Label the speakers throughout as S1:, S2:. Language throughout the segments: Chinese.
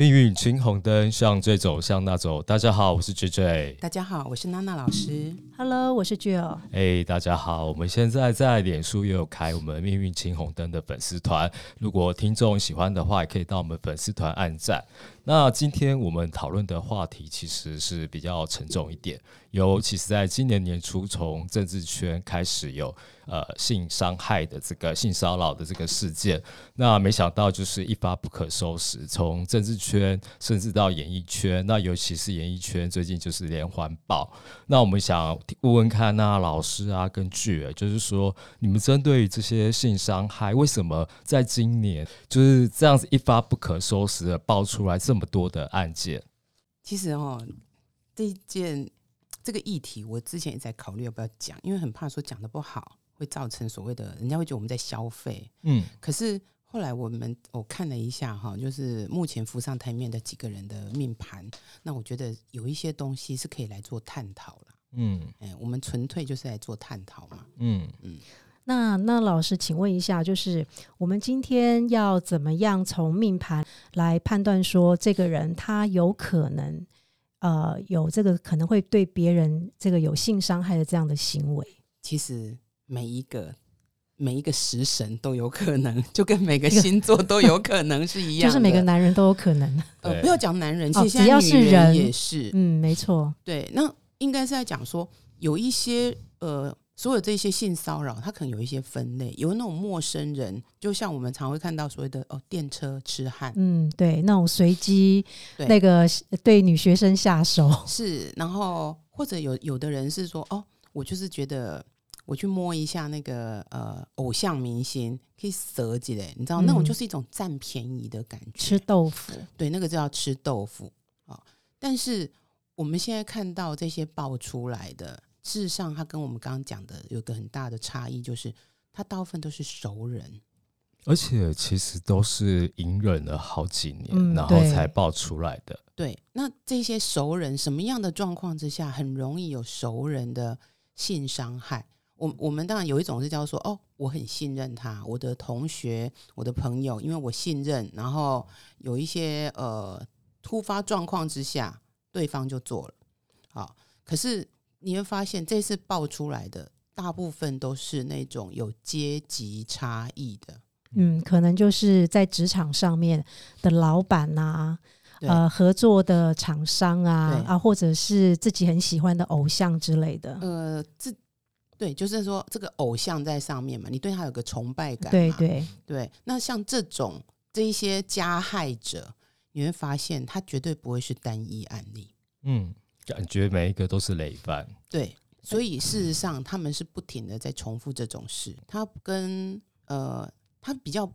S1: 命运青红灯，向这走，向那走。大家好，我是 J J。
S2: 大家好，我是娜娜老师。
S3: Hello，我是 Jill。
S1: 哎，大家好，我们现在在脸书也有开我们命运青红灯的粉丝团，如果听众喜欢的话，也可以到我们粉丝团按赞。那今天我们讨论的话题其实是比较沉重一点，尤其是在今年年初，从政治圈开始有呃性伤害的这个性骚扰的这个事件，那没想到就是一发不可收拾，从政治圈甚至到演艺圈，那尤其是演艺圈最近就是连环爆。那我们想问问看，那老师啊，跟剧就是说，你们针对这些性伤害，为什么在今年就是这样子一发不可收拾的爆出来？这么多的案件，
S2: 其实哦，这件这个议题，我之前也在考虑要不要讲，因为很怕说讲的不好，会造成所谓的人家会觉得我们在消费。嗯，可是后来我们我看了一下哈，就是目前浮上台面的几个人的命盘，那我觉得有一些东西是可以来做探讨了。嗯，哎，我们纯粹就是来做探讨嘛。嗯
S3: 嗯。那那老师，请问一下，就是我们今天要怎么样从命盘来判断说这个人他有可能呃有这个可能会对别人这个有性伤害的这样的行为？
S2: 其实每一个每一个食神都有可能，就跟每个星座都有可能是一样，
S3: 就是每个男人都有可能。
S2: 呃，不要讲男人，其实
S3: 只要是人
S2: 也是，
S3: 嗯，没错。
S2: 对，那应该是在讲说有一些呃。所有这些性骚扰，它可能有一些分类，有那种陌生人，就像我们常会看到所谓的哦电车痴汉，
S3: 嗯，对，那种随机那个对女学生下手
S2: 是，然后或者有有的人是说哦，我就是觉得我去摸一下那个呃偶像明星可以折起来，你知道那种就是一种占便宜的感觉，
S3: 吃豆腐，
S2: 对，那个叫吃豆腐啊。但是我们现在看到这些爆出来的。事实上，他跟我们刚刚讲的有个很大的差异，就是他大部分都是熟人，
S1: 而且其实都是隐忍了好几年，然后才爆出来的。
S2: 对，那这些熟人什么样的状况之下，很容易有熟人的性伤害？我我们当然有一种是叫做哦，我很信任他，我的同学、我的朋友，因为我信任，然后有一些呃突发状况之下，对方就做了。好，可是。你会发现，这次爆出来的大部分都是那种有阶级差异的，
S3: 嗯，可能就是在职场上面的老板呐，呃，合作的厂商啊，啊，或者是自己很喜欢的偶像之类的，
S2: 呃，这对，就是说这个偶像在上面嘛，你对他有个崇拜感，
S3: 对对
S2: 对。那像这种这一些加害者，你会发现他绝对不会是单一案例，嗯。
S1: 感觉每一个都是累犯，
S2: 对，所以事实上他们是不停的在重复这种事。他跟呃，他比较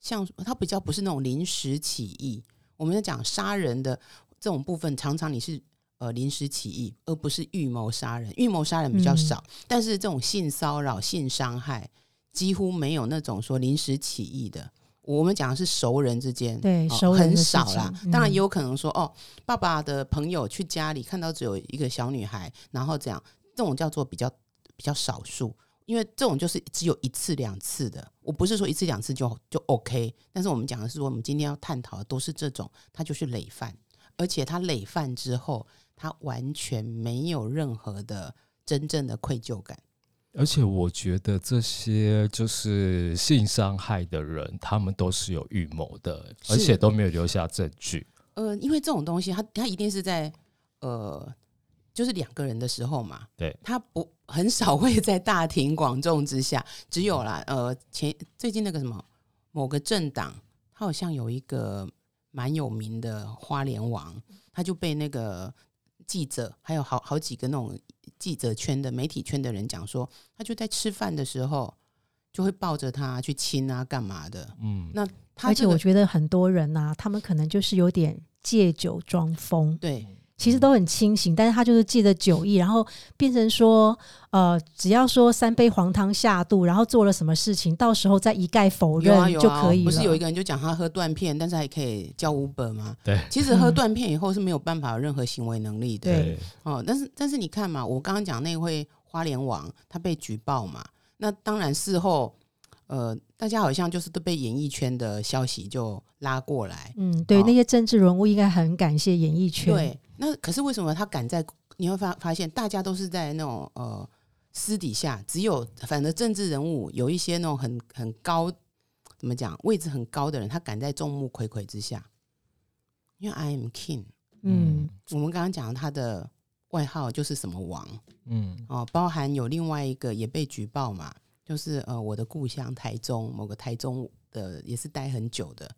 S2: 像，他比较不是那种临时起意。我们在讲杀人的这种部分，常常你是呃临时起意，而不是预谋杀人。预谋杀人比较少，但是这种性骚扰、性伤害几乎没有那种说临时起意的。我们讲的是熟人之间，
S3: 对，
S2: 很少啦。当然也有可能说，哦，爸爸的朋友去家里看到只有一个小女孩，然后这样，这种叫做比较比较少数。因为这种就是只有一次两次的。我不是说一次两次就就 OK，但是我们讲的是说，我们今天要探讨的都是这种，他就是累犯，而且他累犯之后，他完全没有任何的真正的愧疚感。
S1: 而且我觉得这些就是性伤害的人，他们都是有预谋的，而且都没有留下证据。
S2: 呃，因为这种东西，他他一定是在呃，就是两个人的时候嘛，
S1: 对，
S2: 他不很少会在大庭广众之下，只有啦，呃，前最近那个什么某个政党，他好像有一个蛮有名的花莲王，他就被那个记者还有好好几个那种。记者圈的媒体圈的人讲说，他就在吃饭的时候就会抱着他去亲啊，干嘛的？嗯，那
S3: 而且我觉得很多人呐，他们可能就是有点借酒装疯，
S2: 对。
S3: 其实都很清醒，但是他就是借着酒意，然后变成说，呃，只要说三杯黄汤下肚，然后做了什么事情，到时候再一概否认就可以
S2: 了。不是有一个人就讲他喝断片，但是还可以叫 Uber 吗？
S1: 对，
S2: 其实喝断片以后是没有办法有任何行为能力的。
S3: 对，
S2: 哦，但是但是你看嘛，我刚刚讲那位花莲王，他被举报嘛，那当然事后，呃，大家好像就是都被演艺圈的消息就拉过来。
S3: 嗯，对，
S2: 哦
S3: 那些政治人物应该很感谢演艺圈。
S2: 对，那可是为什么他敢在？你会发发现，大家都是在那种呃私底下，只有反正政治人物有一些那种很很高，怎么讲，位置很高的人，他敢在众目睽睽之下，因为 I am king。
S3: 嗯
S2: 我们刚刚讲他的外号就是什么王
S1: 嗯
S2: 哦，包含有另外一个也被举报嘛，就是呃我的故乡台中某个台中的也是待很久的，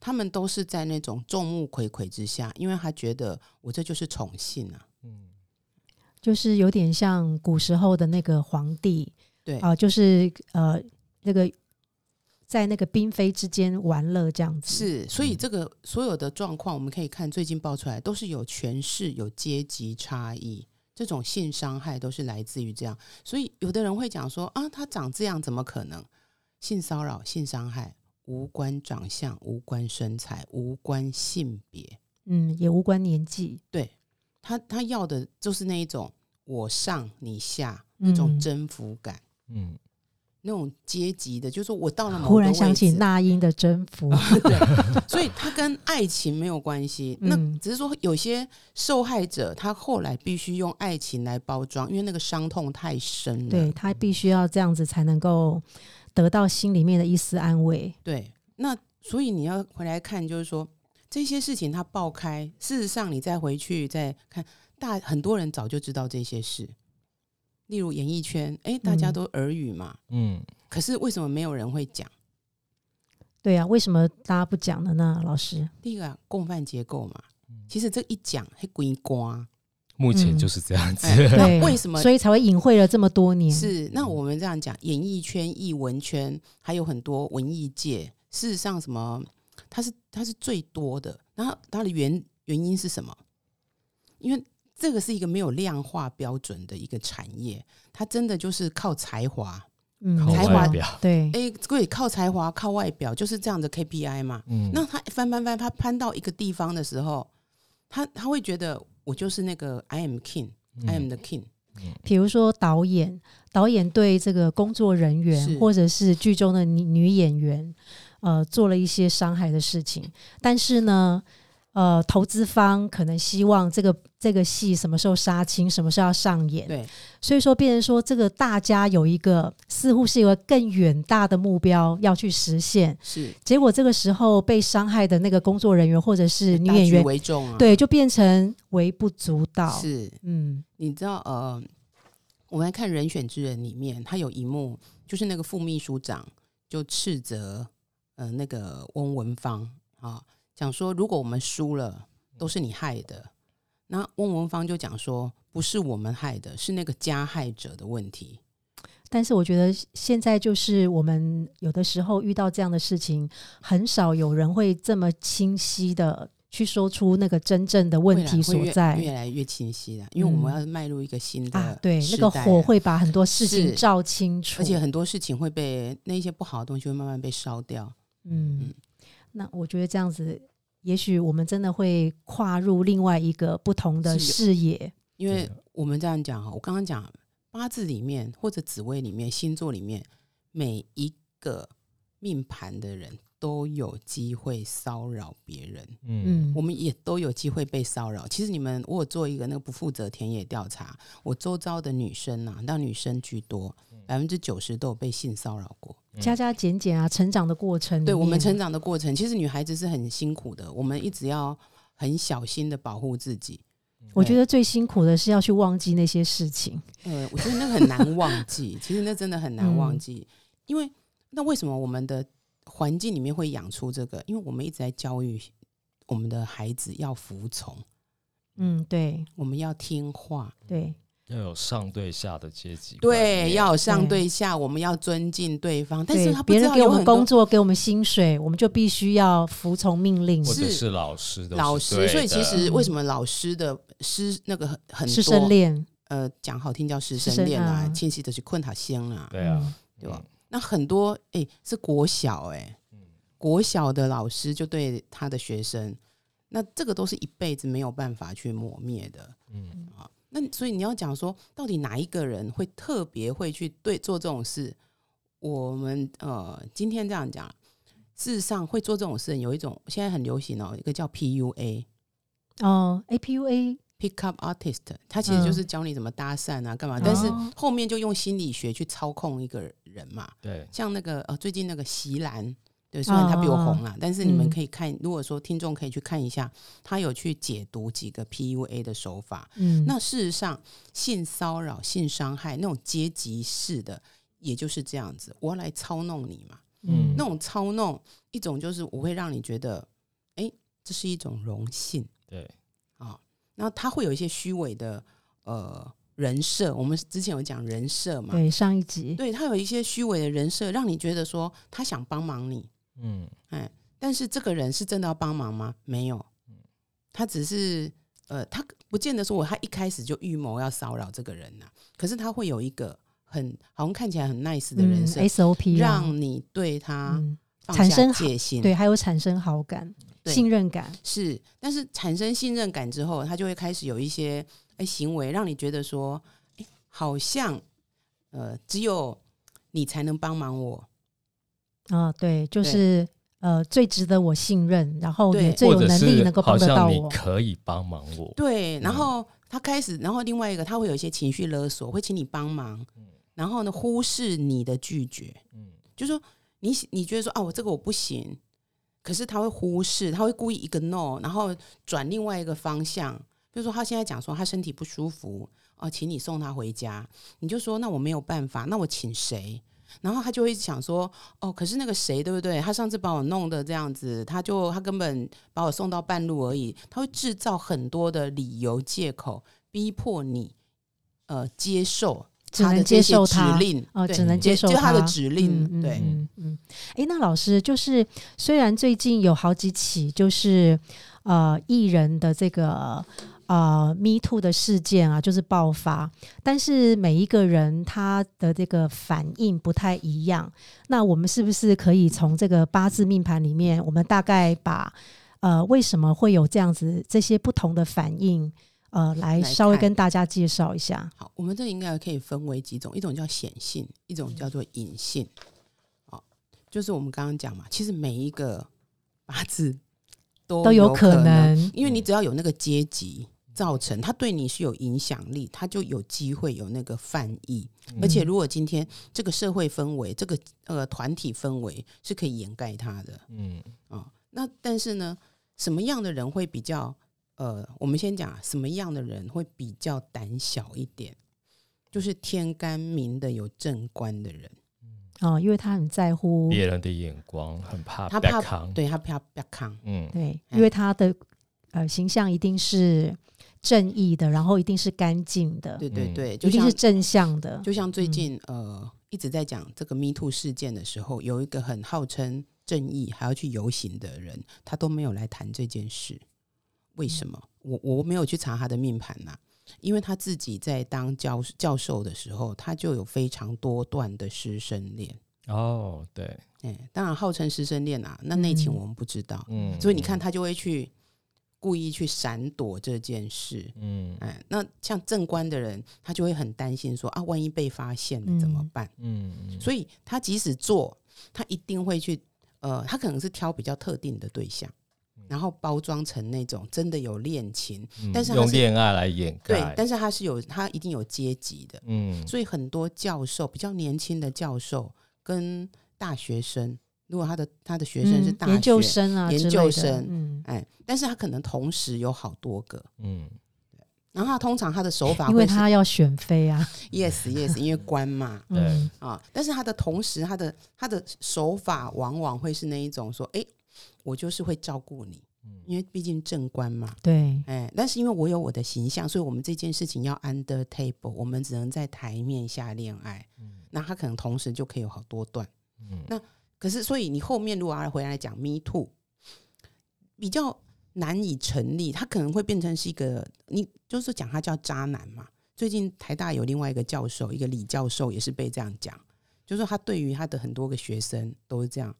S2: 他们都是在那种众目睽睽之下，因为他觉得我这就是宠幸啊，
S1: 嗯。
S3: 就是有点像古时候的那个皇帝
S2: 对。
S3: 啊、就是呃那个在那个嫔妃之间玩乐这样子。
S2: 是，所以
S1: 嗯。
S2: 这个所有的状况，我们可以看最近爆出来，都是有权势、有阶级差异，这种性伤害都是来自于这样。所以有的人会讲说啊，他长这样怎么可能？性骚扰、性伤害无关长相、无关身材、无关性别，
S3: 嗯，也无关年纪。
S2: 对他他要的就是那一种我上你下那种
S3: 嗯
S2: 征服感。
S1: 嗯
S2: 那种阶级的，就是说我到了某
S3: 忽
S2: 个忽
S3: 然想起那英的征服。
S2: 对，所以它跟爱情没有关系。那
S3: 嗯
S2: 只是说有些受害者他后来必须用爱情来包装，因为那个伤痛太深了。
S3: 对他必须要这样子才能够得到心里面的一丝安慰。
S2: 对那所以你要回来看，就是说这些事情它爆开，事实上你再回去再看，大很多人早就知道这些事。例如演艺圈，哎，大家
S3: 嗯
S2: 都耳语嘛，
S1: 嗯
S2: 可是为什么没有人会讲？
S3: 对啊，为什么大家不讲的呢？老师，
S2: 第一个、啊、共犯结构嘛，
S1: 嗯
S2: 其实这一讲，还滚瓜。
S1: 目前
S3: 嗯
S1: 就是这样子。
S2: 哎，那为什么
S3: 所以才会隐晦了这么多年？
S2: 是，那我们这样讲，演艺圈、艺文圈，还有很多文艺界，事实上，什么它是它是最多的。然后它的原原因是什么？因为这个是一个没有量化标准的一个产业，它真的就是靠才华。
S3: 嗯，
S1: 靠
S2: 才华
S3: 对，
S2: 哎，对，靠才华、靠外表，就是这样的 KPI 嘛。
S1: 嗯。
S2: 那他翻翻翻，他攀到一个地方的时候，他他会觉得我就是那个 I am king，I am
S1: 嗯
S2: the king。
S3: 比如说导演，导演对这个工作人员或者是剧中的女女演员，呃，做了一些伤害的事情，但是呢，呃，投资方可能希望这个这个戏什么时候杀青，什么时候要上演，
S2: 对，
S3: 所以说变成说这个大家有一个似乎是一个更远大的目标要去实现，
S2: 是。
S3: 结果这个时候被伤害的那个工作人员或者是女演员，
S2: 为重啊。，
S3: 对，就变成微不足道，
S2: 是。
S3: 嗯。
S2: 你知道呃，我们来看《人选之人》里面，他有一幕就是那个副秘书长就斥责呃那个翁文芳啊，讲说如果我们输了，都是你害的。那翁文芳就讲说，不是我们害的，是那个加害者的问题。
S3: 但是我觉得现在就是我们有的时候遇到这样的事情，很少有人会这么清晰的去说出那个真正的问题所在
S2: 越来越清晰了，因为我们
S3: 嗯
S2: 要迈入一个新的
S3: 啊。对，那个火会把很多事情照清楚，
S2: 而且很多事情会被那些不好的东西会慢慢被烧掉。
S3: 嗯
S2: 嗯，
S3: 那我觉得这样子，也许我们真的会跨入另外一个不同的视野。
S2: 因为我们这样讲哈，我刚刚讲八字里面或者紫微里面、星座里面，每一个命盘的人都有机会骚扰别人，
S1: 嗯
S3: 嗯
S2: 我们也都有机会被骚扰。其实你们，我有做一个那个不负责田野调查，我周遭的女生呐、啊，那女生居多，百分之九十都有被性骚扰过。
S1: 嗯。
S3: 加加减减啊，成长的过程
S2: 对我们成长的过程，其实女孩子是很辛苦的，我们一直要很小心的保护自己。
S3: 我觉得最辛苦的是要去忘记那些事情。
S2: 呃，我觉得那个很难忘记，其实那真的很难忘
S3: 嗯。
S2: 记，因为那为什么我们的环境里面会养出这个？因为我们一直在教育我们的孩子要服从，
S3: 嗯，对。
S2: 我们要听话，
S3: 对，
S1: 要有上对下的阶级观
S2: 对，要有上
S3: 对
S2: 对下，我们要尊敬对方。但是他不知
S3: 别人给我们工作，给我们薪水，我们就必须要服从命令。
S2: 是
S1: 或者是老师的
S2: 老师，所以其
S1: 的
S2: 实为什么老师的师那个很很
S3: 师
S2: 多
S3: 生恋，
S2: 呃讲好听叫师生恋啊，
S3: 啊
S2: 亲戚的是困他先啊，
S1: 对啊
S3: 嗯，
S2: 对吧？那很多哎、是国小哎、
S1: 嗯
S2: 国小的老师就对他的学生，那这个都是一辈子没有办法去磨灭的
S1: 嗯
S2: 啊。那所以你要讲说，到底哪一个人会特别会去对做这种事？我们呃今天这样讲，事实上会做这种事，有一种现在很流行哦，一个叫 PUA。
S3: 哦，APUA
S2: Pick up artist，他其实就是教你怎么搭讪啊，干嘛？但是
S3: 哦
S2: 后面就用心理学去操控一个人嘛。
S1: 对，
S2: 像那个呃，最近那个席兰，对，虽然他比我红啦，但是你们
S3: 嗯
S2: 可以看，如果说听众可以去看一下，他有去解读几个 PUA 的手法。
S3: 嗯，
S2: 那事实上，性骚扰、性伤害那种阶级式的，也就是这样子，我要来操弄你嘛。
S1: 嗯
S2: 那种操弄，一种就是我会让你觉得，哎，这是一种荣幸。
S1: 对，
S2: 啊、然后他会有一些虚伪的呃人设，我们之前有讲人设嘛，
S3: 对上一集，
S2: 对他有一些虚伪的人设，让你觉得说他想帮忙你，
S1: 嗯。
S2: 哎，但是这个人是真的要帮忙吗？没有，他只是呃，他不见得说我他一开始就预谋要骚扰这个人呐、可是他会有一个很好像看起来很 nice 的人
S3: 嗯
S2: 设
S3: ，，SOP 啊
S2: 让你对他
S3: 嗯。产生好
S2: 戒心，
S3: 对，还有产生好感、信任感，
S2: 是，但是产生信任感之后，他就会开始有一些哎行为，让你觉得说，哎，好像呃只有你才能帮忙我，
S3: 啊，对，就是呃最值得我信任，然后
S2: 对
S3: 也最有能力能够
S1: 好
S3: 帮得到我。
S1: 你可以帮忙我，
S2: 对，然
S1: 嗯
S2: 后他开始，然后另外一个他会有一些情绪勒索，会请你帮忙，然后呢忽视你的拒绝，
S1: 嗯
S2: 就说你你觉得说啊我这个我不行，可是他会忽视，他会故意一个 no，然后转另外一个方向，比如说他现在讲说他身体不舒服哦、请你送他回家，你就说那我没有办法，那我请谁？然后他就会想说，哦，可是那个谁，对不对？他上次把我弄的这样子，他就他根本把我送到半路而已。他会制造很多的理由借口，逼迫你呃接受
S3: 只能
S2: 他的这些
S3: 接受他
S2: 指令，
S3: 哦，只能接受
S2: 就他的指令，
S3: 嗯、
S2: 对，
S3: 嗯嗯。哎、那老师就是，虽然最近有好几起就是呃艺人的这个呃 Me Too 的事件啊，就是爆发，但是每一个人他的这个反应不太一样。那我们是不是可以从这个八字命盘里面，我们大概把呃为什么会有这样子这些不同的反应？呃，来
S2: 来
S3: 稍微跟大家介绍一下。
S2: 好，我们这应该可以分为几种，一种叫显性，一种叫做隐性。好，就是我们刚刚讲嘛，其实每一个八字都
S3: 都有
S2: 可
S3: 可能
S2: 因为你只要有那个阶级造成，它对你是有影响力，它就有机会有那个犯意。而且如果今天这个社会氛围、这个呃团体氛围是可以掩盖它的。
S1: 嗯。
S2: 啊、那但是呢，什么样的人会比较呃，我们先讲啊什么样的人会比较胆小一点，就是天干明的有正官的人，
S3: 哦，因为他很在乎
S1: 别人的眼光，很怕
S2: 他怕，对他怕被康，
S1: 嗯。
S3: 对，
S2: 嗯
S3: 因为他的呃形象一定是正义的，然后一定是干净的，
S1: 嗯
S2: 对对对，就
S3: 一定是正向的。
S2: 就像最
S3: 嗯。
S2: 近、呃一直在讲这个 Me Too 事件的时候，有一个很号称正义还要去游行的人，他都没有来谈这件事，为什么？我我没有去查他的命盘呐、因为他自己在当教教授的时候，他就有非常多段的师生恋。
S1: 哦，对，
S2: 哎，当然号称师生恋啊，那内情
S3: 嗯。
S2: 我们不知道，
S1: 嗯，
S2: 所以你看他就会去故意去闪躲这件事。
S1: 嗯，
S2: 哎，那像正官的人，他就会很担心说啊，万一被发现了怎么
S3: 嗯
S2: 办？
S1: 嗯嗯，
S2: 所以他即使做，他一定会去，呃，他可能是挑比较特定的对象，然后包装成那种真的有恋情，
S1: 嗯
S2: 但是是
S1: 用恋爱来掩盖。
S2: 对
S1: 盖，，
S2: 但是他是有他一定有阶级的，
S1: 嗯，
S2: 所以很多教授比较年轻的教授跟大学生，如果他的他的学生是大学、
S3: 嗯研究生啊，
S2: 研究生
S3: 嗯，
S2: 哎，但是他可能同时有好多个，
S1: 嗯。
S2: 然后他通常他的手法
S3: 因为他要选妃啊，
S2: yes yes，因为官嘛，
S1: 对。
S3: 嗯
S2: 啊，但是他的同时，他的他的手法往往会是那一种说，哎，我就是会照顾你，因为毕竟正官嘛，
S3: 对，
S2: 哎，但是因为我有我的形象，所以我们这件事情要 under table，我们只能在台面下恋爱，嗯。那他可能同时就可以有好多段，
S1: 嗯。
S2: 那可是所以你后面如果要回来讲 me too，比较难以成立，他可能会变成是一个，你就是讲他叫渣男嘛。最近台大有另外一个教授，一个李教授也是被这样讲，就是说他对于他的很多个学生都是这样。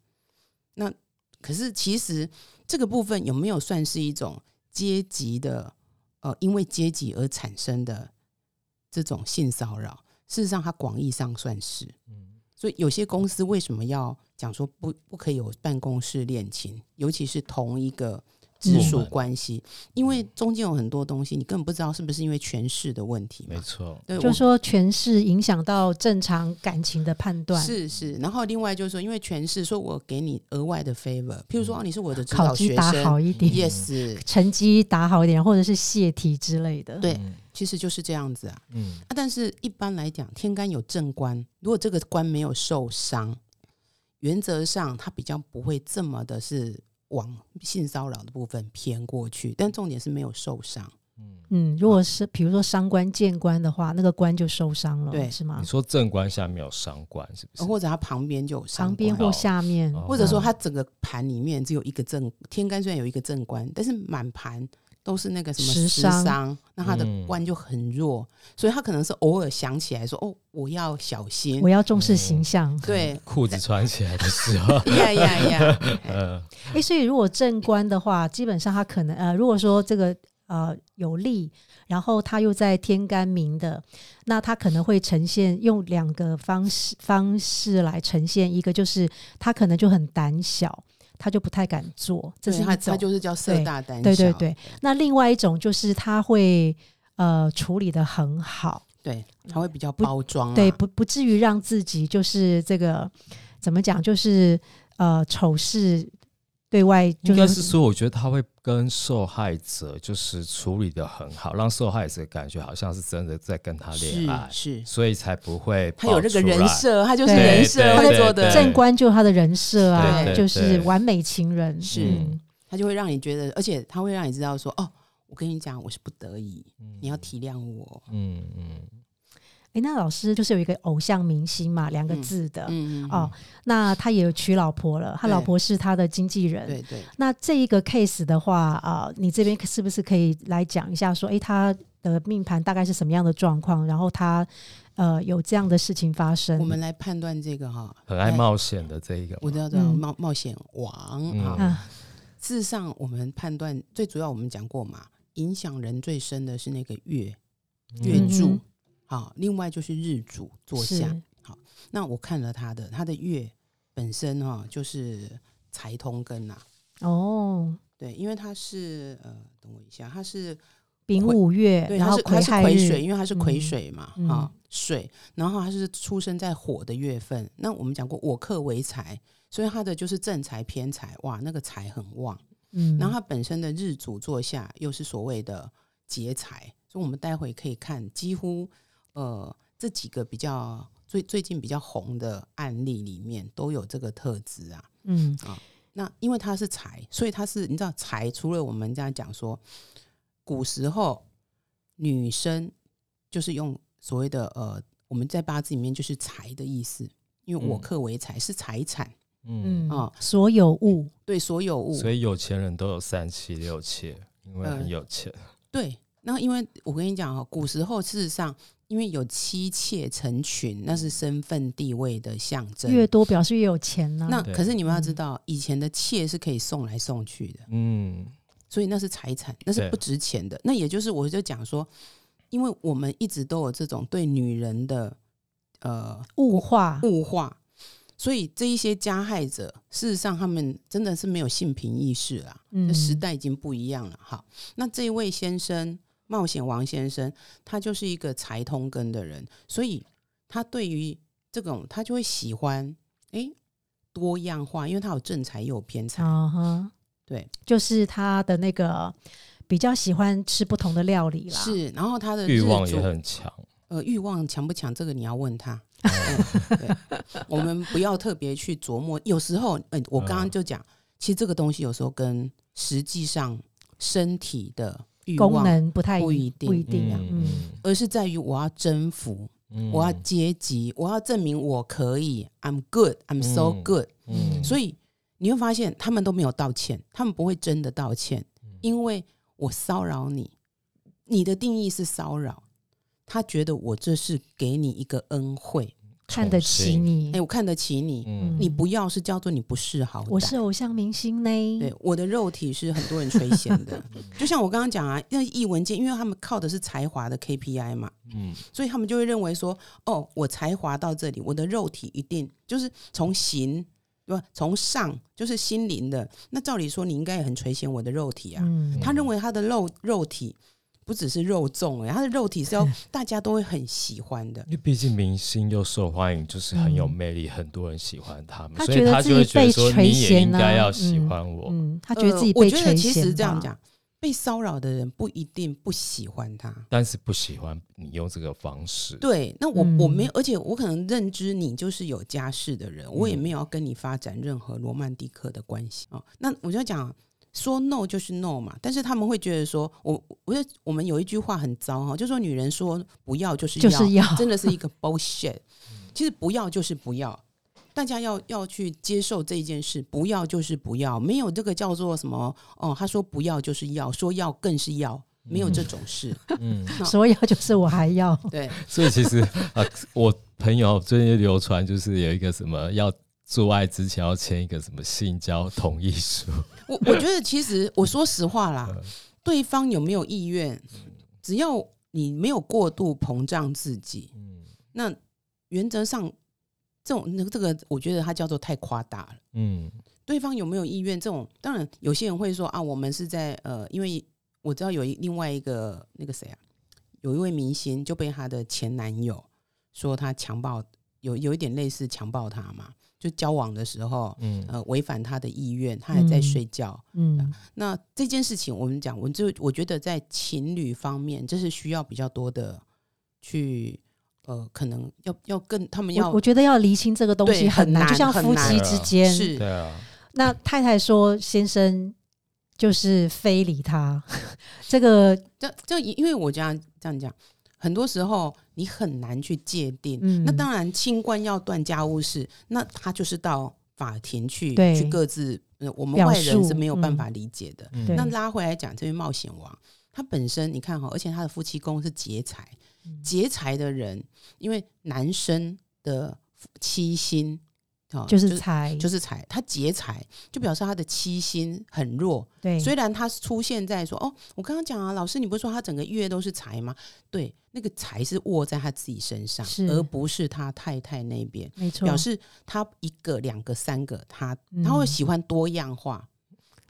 S2: 那可是其实这个部分有没有算是一种阶级的呃，因为阶级而产生的这种性骚扰？事实上，它广义上算是。所以有些公司为什么要讲说不不可以有办公室恋情，尤其是同一个直属关系，因为中间有很多东西，你根本不知道是不是因为权势的问题。
S1: 没错，
S2: 对，
S3: 就是说权势影响到正常感情的判断。
S2: 是是，然后另外就是说，因为权势，说我给你额外的 favor，譬如说，哦，你是我的指导
S3: 考级打
S2: 学生
S3: 好一点
S2: ，，yes，
S3: 成绩打好一点，或者是泄题之类的。
S2: 对
S1: 嗯
S2: 其实就是这样子啊。
S1: 嗯
S2: 啊，但是一般来讲，天干有正官，如果这个官没有受伤，原则上他比较不会这么的是往性骚扰的部分偏过去，但重点是没有受伤。
S1: 嗯，
S3: 嗯，如果是比如说伤官见官的话，那个官就受伤了，
S2: 对
S3: 是吗
S1: 你？说正官下面有伤官是不是？
S2: 或者他旁边就有伤官
S3: 旁边或下面，
S1: 哦
S2: 或者说他整个盘里面只有一个正天干，虽然有一个正官，但是满盘都是那个什么
S3: 食
S2: 食
S3: 伤
S2: 伤，那他的
S1: 嗯。
S2: 官就很弱，所以他可能是偶尔想起来说：“哦，我要小心。
S3: 我。要重视形象。”
S2: 对，
S1: 裤子穿起来的时候，
S2: 呀呀呀，
S1: 呃，
S3: 诶，所以如果正官的话，基本上他可能呃，如果说这个呃有利，然后他又在天干明的，那他可能会呈现用两个方式方式来呈现，一个就是他可能就很胆小，他就不太敢做，这
S2: 这是他
S3: 是一种
S2: 他就是叫色大胆小，
S3: 对对对。那另外一种就是他会呃处理的很好，
S2: 对，他会比较包装啊，
S3: 对，不不至于让自己就是这个怎么讲，就是呃丑事对外就
S1: 应该是说，我觉得他会跟受害者就是处理的很好，让受害者感觉好像是真的在跟他恋爱，
S2: 是是，
S1: 所以才不会
S2: 他有这个人。设，他就是人设
S1: 对对
S2: 会做的
S3: 正官就是他的人设啊，就是完美情人，
S2: 是
S3: 嗯
S2: 他就会让你觉得，而且他会让你知道说，哦，我跟你讲，我是不得已，
S1: 嗯
S2: 你要体谅我。
S1: 嗯嗯，
S3: 诶，那老师就是有一个偶像明星嘛，两个
S2: 嗯
S3: 字的。
S2: 嗯
S3: 哦，那他也有娶老婆了，他老婆是他的经纪人。
S2: 对对，
S3: 那这一个 case 的话，啊、你这边是不是可以来讲一下说，诶，他的命盘大概是什么样的状况？然后他呃有这样的事情发生？
S2: 我们来判断这个哈，
S1: 很爱冒险的这一个，
S2: 我知道知道
S3: 嗯
S2: 冒冒险王
S1: 嗯
S2: 啊。
S3: 啊，
S2: 事实上，我们判断最主要，我们讲过嘛，影响人最深的是那个月月
S3: 嗯
S2: 柱
S3: 哼，
S2: 好，另外就是日主坐下。
S3: 好
S2: 那我看了他的，他的月本身哈、就是财通根呐、
S3: 哦，
S2: 对，因为他是呃，等我一下，他是
S3: 丙午月，
S2: 对，
S3: 然后
S2: 他是他是
S3: 癸
S2: 水，因为他是癸
S3: 嗯
S2: 水嘛，
S3: 嗯
S2: 啊、水，然后他是出生在火的月份。那我们讲过，我克为财，所以他的就是正财偏财，哇，那个财很旺。
S3: 嗯，
S2: 然后他本身的日主坐下又是所谓的劫财，所以我们待会可以看，几乎呃这几个比较最最近比较红的案例里面都有这个特质啊。
S3: 嗯啊
S2: 那因为它是财，所以它是你知道财，除了我们这样讲说，古时候女生就是用所谓的呃，我们在八字里面就是财的意思，因为我
S1: 嗯
S2: 克为财是财产
S1: 嗯，
S3: 啊
S2: 哦
S3: 所有物，
S2: 对所有物，
S1: 所以有钱人都有三妻六妾，因为
S2: 呃
S1: 很有钱。
S2: 对，那因为我跟你讲哦，古时候事实上，因为有妻妾成群，那是身份地位的象征。
S3: 越多表示越有钱呢、
S2: 那可是你们要知
S3: 嗯
S2: 道，以前的妾是可以送来送去的，
S1: 嗯，
S2: 所以那是财产，那是不值钱的。那也就是我就讲说，因为我们一直都有这种对女人的呃
S3: 物化，
S2: 物化，所以这一些加害者，事实上他们真的是没有性平意识啦。
S3: 嗯
S2: 这时代已经不一样了。好，那这一位先生，冒险王先生，他就是一个财通根的人，所以他对于这种他就会喜欢诶多样化，因为他有正财又有偏财。
S3: 啊哈，
S2: 对，
S3: 就是他的那个比较喜欢吃不同的料理啦。
S2: 是，然后他的
S1: 欲望
S2: 主
S1: 也很强。
S2: 呃欲望强不强？这个你要问他。
S1: 哦
S2: 嗯对，我们不要特别去琢磨。有时候，嗯、我刚刚就讲，其实这个东西有时候跟实际上身体的欲
S3: 功
S2: 望，
S3: 能不太
S2: 不一定
S3: 不一定啊。嗯
S2: 而是在于我要征服，
S1: 嗯
S2: 我要阶级，我要证明我可以，I'm good，I'm so
S1: 嗯
S2: good。
S1: 嗯
S2: 所以你会发现，他们都没有道歉，他们不会真的道歉，
S1: 嗯
S2: 因为我骚扰你，你的定义是骚扰，他觉得我这是给你一个恩惠，
S3: 看得起你
S2: 哎、，我看得起你，
S1: 嗯
S2: 你不要是叫做你不识好。
S3: 我是偶像明星呢。
S2: 对我的肉体是很多人垂涎的，就像我刚刚讲啊，那艺文界，因为他们靠的是才华的 KPI 嘛，
S1: 嗯
S2: 所以他们就会认为说，哦，我才华到这里，我的肉体一定就是从形对吧？从上就是心灵的，那照理说你应该也很垂涎我的肉体啊。
S3: 嗯，
S2: 他认为他的肉肉体不只是肉重哎，他的肉体是要大家都会很喜欢的。
S1: 因为毕竟明星又受欢迎，就是很有
S3: 嗯
S1: 魅力，很多人喜欢他们，
S3: 他觉得
S1: 所以他就会
S3: 自己被
S1: 觉得说
S3: 垂
S1: 你也应该要喜
S3: 嗯
S1: 欢我。
S3: 嗯，他觉得自己
S2: 呃、我
S3: 被垂涎
S2: 觉得其实这样，讲，被骚扰的人不一定不喜欢他。
S1: 但是不喜欢你用这个方式，
S2: 对，那我、
S3: 嗯
S2: 我没有，而且我可能认知你就是有家室的人，我也
S1: 嗯
S2: 没有要跟你发展任何罗曼蒂克的关系哦。那我就讲说 no 就是 no 嘛，但是他们会觉得说，我我觉得我们有一句话很糟哈，就说女人说不要就是要，
S3: 就是要
S2: 真的是一个 bullshit。其实不要就是不要，大家要要去接受这一件事，不要就是不要，没有这个叫做什么哦，他说不要就是要，说要更是要，没有这种事。
S1: 嗯，
S3: 说要就是我还要，
S2: 对，
S1: 所以其实啊，我朋友最近流传就是有一个什么要做爱之前要签一个什么性交同意书，
S2: 我我觉得其实我说实话啦，对方有没有意愿，只要你没有过度膨胀自己，
S1: 嗯
S2: 那原则上这种那个这个，我觉得它叫做太夸大了。
S1: 嗯
S2: 对方有没有意愿？这种当然有些人会说啊，我们是在呃，因为我知道有一另外一个那个谁啊，有一位明星就被她的前男友说他强暴，有有一点类似强暴她嘛，就交往的时候
S1: 嗯
S2: 呃违反他的意愿，他还在
S3: 嗯
S2: 睡觉。
S3: 嗯
S2: 那这件事情，我们讲，我就我觉得在情侣方面，这是需要比较多的去呃，可能要要更他们要
S3: 我我觉得要厘清这个东西
S2: 对很
S3: 难，就像夫妻之间，
S2: 是
S1: 对啊，
S3: 那太太说先生就是非礼他，这个
S2: 这这，因为我这样这样讲，很多时候你很难去界定。
S3: 嗯。
S2: 那当然，清官要断家务事，那他就是到法庭去去各自，呃我们外人是没有办
S3: 嗯
S2: 法理解的。
S1: 嗯。
S2: 那拉回来讲，这位冒险王，他本身你看哈，而且他的夫妻宫是劫财，
S3: 嗯。
S2: 劫财的人，因为男生的七星啊
S3: 就是财，
S2: 就是财，他劫财就表示他的七星很弱。
S3: 对，
S2: 虽然他出现在说哦，我刚刚讲啊，老师你不是说他整个月都是财吗？对，那个财是握在他自己身上，而不是他太太那边。
S3: 没错，
S2: 表示他一个、两个、三个，他
S3: 嗯
S2: 他会喜欢多样化。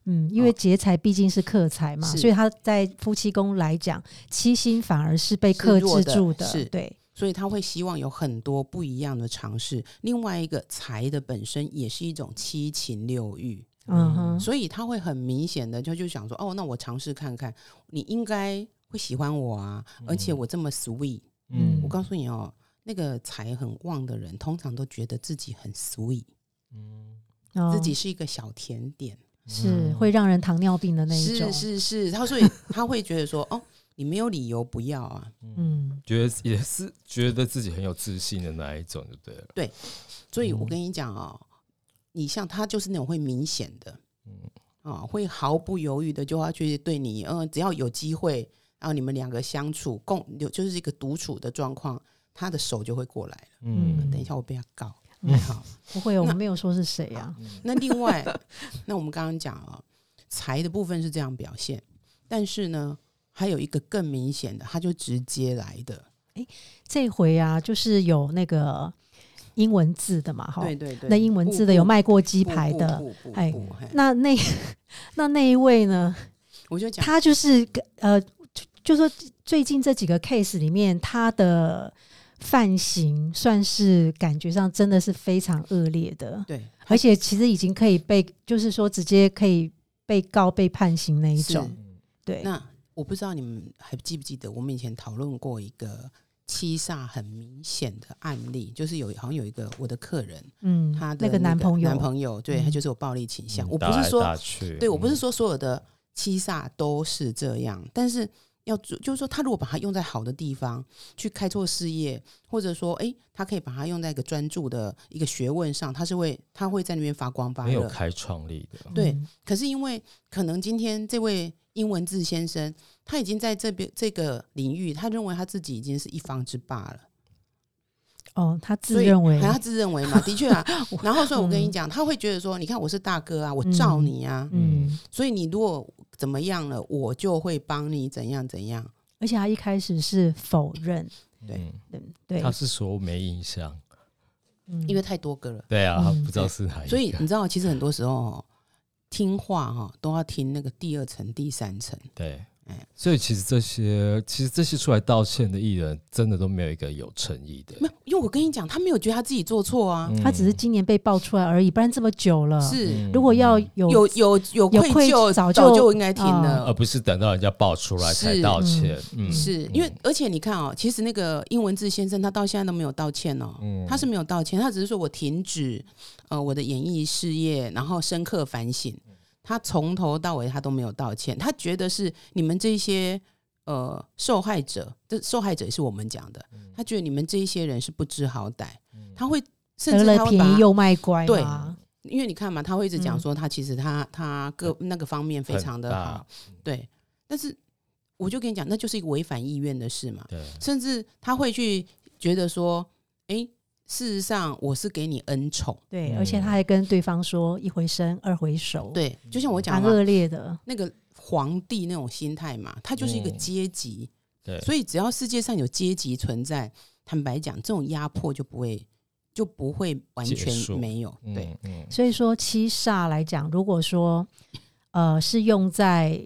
S3: 嗯，因为劫财毕竟是克财嘛，
S2: 是
S3: 所以他在夫妻宫来讲，七星反而是被
S2: 是
S3: 克制住的，
S2: 是
S3: 对，
S2: 所以他会希望有很多不一样的尝试。另外一个财的本身也是一种七情六欲，
S3: 嗯哼，
S2: 所以他会很明显的就就想说，哦，那我尝试看看，你应该会喜欢我啊，而且我这么 sweet。
S3: 嗯。
S2: 我告诉你哦，那个财很旺的人，通常都觉得自己很 sweet，、
S1: 嗯。
S3: 哦。
S2: 自己是一个小甜点，
S3: 是会让人糖尿病的那一种，
S2: 是是是，他所以他会觉得说，哦，你没有理由不要啊。
S3: 嗯，
S1: 觉得也是觉得自己很有自信的那一种，就对了。
S2: 对所以我跟你讲哦，你像他就是那种会明显的，
S1: 嗯。
S2: 啊、会毫不犹豫的就要去对你，嗯、只要有机会，然后你们两个相处共有就是一个独处的状况，他的手就会过来了。
S1: 嗯。
S2: 等一下我被他告，
S3: 嗯。
S2: 好。
S3: 不会，我没有说是谁啊，
S2: 那另外，那我们刚刚讲啊，财的部分是这样表现，但是呢，还有一个更明显的，他就直接来的，
S3: 这回啊，就是有那个英文字的嘛，哈，
S2: 对对对，
S3: 那英文字的有卖过鸡排的，哎那那 那那一位呢，
S2: 我就讲，
S3: 他就是呃，就就说最近这几个 case 里面，他的犯行算是感觉上真的是非常恶劣的，
S2: 对，
S3: 而且其实已经可以被，就是说直接可以被告、被判刑那一种。对，
S2: 那我不知道你们还记不记得，我们以前讨论过一个七煞很明显的案例，就是有好像有一个我的客人，
S3: 嗯，
S2: 他的
S3: 那个男朋友，
S2: 男朋友，对
S3: 嗯
S2: 他就是有暴力倾向。我不是说对我不是
S1: 嗯
S2: 说所有的七煞都是这样，但是要注就是说，他如果把它用在好的地方，去开拓事业，或者说，诶，他可以把它用在一个专注的一个学问上，他是会他会在那边发光发热。
S1: 没有开创力的。
S2: 对
S3: 嗯
S2: 可是因为可能今天这位英文字先生，他已经在这边这个领域，他认为他自己已经是一方之霸了。
S3: 哦，他自认为，
S2: 他自认为嘛，的确啊。然后所以我跟你讲，他会觉得说，你看我是大哥啊，我罩你啊，
S3: 嗯，
S2: 所以你如果怎么样了，我就会帮你怎样怎样。
S3: 而且他一开始是否认，
S2: 对
S1: 嗯。
S3: 对对。
S1: 他，是说没印象，
S3: 嗯。
S2: 因为太多个了，
S1: 对啊，不知道是哪一个，
S2: 所以你知道，其实很多时候哦听话哈都要听那个第二层、第三层。
S1: 对
S2: 哎，
S1: 所以其实这些其实这些出来道歉的艺人，真的都没有一个有诚意的，
S2: 没有，因为我跟你讲，他没有觉得他自己做错啊，
S1: 嗯。
S3: 他只是今年被爆出来而已，不然这么久了，
S2: 是。
S1: 嗯。
S3: 如果要有
S2: 有有有
S3: 有愧
S2: 愧疚，
S3: 早
S2: 早
S3: 就
S2: 就应该停了。
S1: 而不是等到人家爆出来才道歉，嗯，
S2: 是因为，而且你看哦，其实那个英文字先生他到现在都没有道歉哦，
S1: 嗯。
S2: 他是没有道歉，他只是说我停止呃我的演艺事业，然后深刻反省。他从头到尾他都没有道歉，他觉得是你们这些呃受害者，这受害者也是我们讲的，他觉得你们这一些人是不知好歹，他会甚
S3: 得了
S2: 至他会把
S3: 便宜又卖乖
S2: 对
S3: 嘛，
S2: 因为你看嘛，他会一直讲
S3: 嗯
S2: 说他其实他他各那个方面非常的好，对，但是我就跟你讲，那就是一个违反意愿的事嘛，
S1: 对，
S2: 甚至他会去觉得说，哎、事实上我是给你恩宠，
S3: 对，
S1: 嗯。
S3: 而且他还跟对方说一回生二回熟，，
S2: 对，就像我讲的，
S3: 蛮恶劣的，
S2: 那个皇帝那种心态嘛，他就是一个
S1: 嗯
S2: 阶级，
S1: 对，
S2: 所以只要世界上有阶级存在，坦白讲，这种压迫就不会就不会完全没有，
S1: 嗯
S2: 对，，
S1: 嗯，
S3: 所以说七煞来讲，如果说呃是用在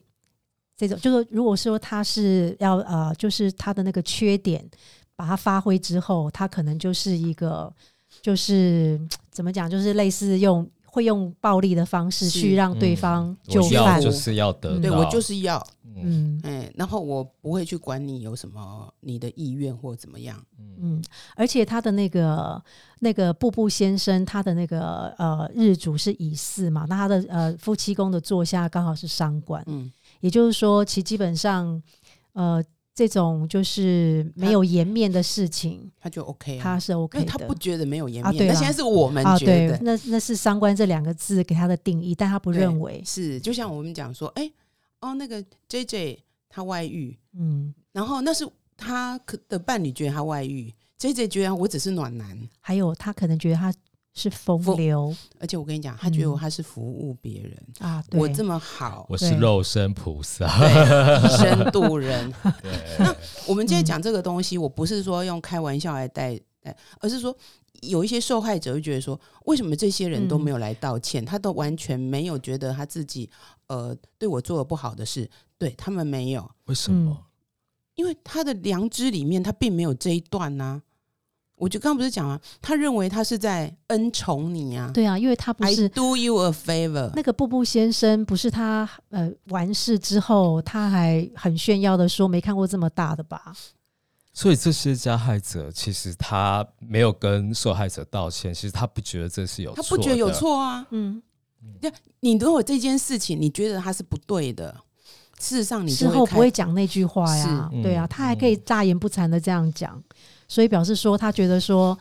S3: 这种，就是如果说他是要呃，就是他的那个缺点，把它发挥之后，他可能就是一个，就是怎么讲，就是类似用会用暴力的方式去让对
S1: 嗯
S3: 方就
S1: 我要
S3: 范，
S1: 就是要得到，
S2: 对我就是要，
S1: 嗯。
S3: 嗯。
S2: 哎、然后我不会去管你有什么你的意愿或怎么样，
S3: 嗯，而且他的那个那个步步先生，他的那个呃日主是乙巳嘛，那他的呃夫妻宫的坐下刚好是伤官，
S2: 嗯，
S3: 也就是说，其基本上呃这种就是没有颜面的事情，
S2: 他就 OK 啊，
S3: 他是
S2: 因
S3: OK 的。
S2: 他不觉得没有颜面，那
S3: 啊对啦
S2: 现在是我们
S3: 啊，
S2: 觉得，，
S3: 对那那是三观这两个字给他的定义，但他不认为，
S2: 是就像我们讲说，哎、哦，那个 J J 他外遇，
S3: 嗯，
S2: 然后那是他可的伴侣觉得他外遇，J J 觉得我只是暖男，
S3: 还有他可能觉得他是风
S2: 风
S3: 流。
S2: 而且我跟你讲，他觉得他是服务别人，
S3: 啊，对，
S2: 我这么好，
S1: 我是肉身菩萨，
S2: 对，以身渡人。
S1: 那，
S2: 我们今天
S3: 嗯
S2: 讲这个东西，我不是说用开玩笑来带，带而是说有一些受害者会觉得说，为什么这些人都没有来道歉？他都完全没有觉得他自己呃对我做了不好的事，对他们没有，
S1: 为什么？
S2: 因为他的良知里面他并没有这一段呐、我就刚刚不是讲啊，他认为他是在恩宠你啊。
S3: 对啊，因为他不
S2: ，I
S3: 是
S2: do you a favor，
S3: 那个步步先生，不是他呃完事之后，他还很炫耀的说没看过这么大的吧？
S1: 所以这些加害者其实他没有跟受害者道歉，其实他不觉得这是有错，
S2: 他不觉得有错啊。
S3: 嗯，
S2: 你如果这件事情你觉得他是不对的，事实上你
S3: 事后不会讲那句话呀，
S1: 是。
S3: 对啊，
S1: 嗯
S3: 他还可以大言不惭的这样讲，所以表示说他觉得说，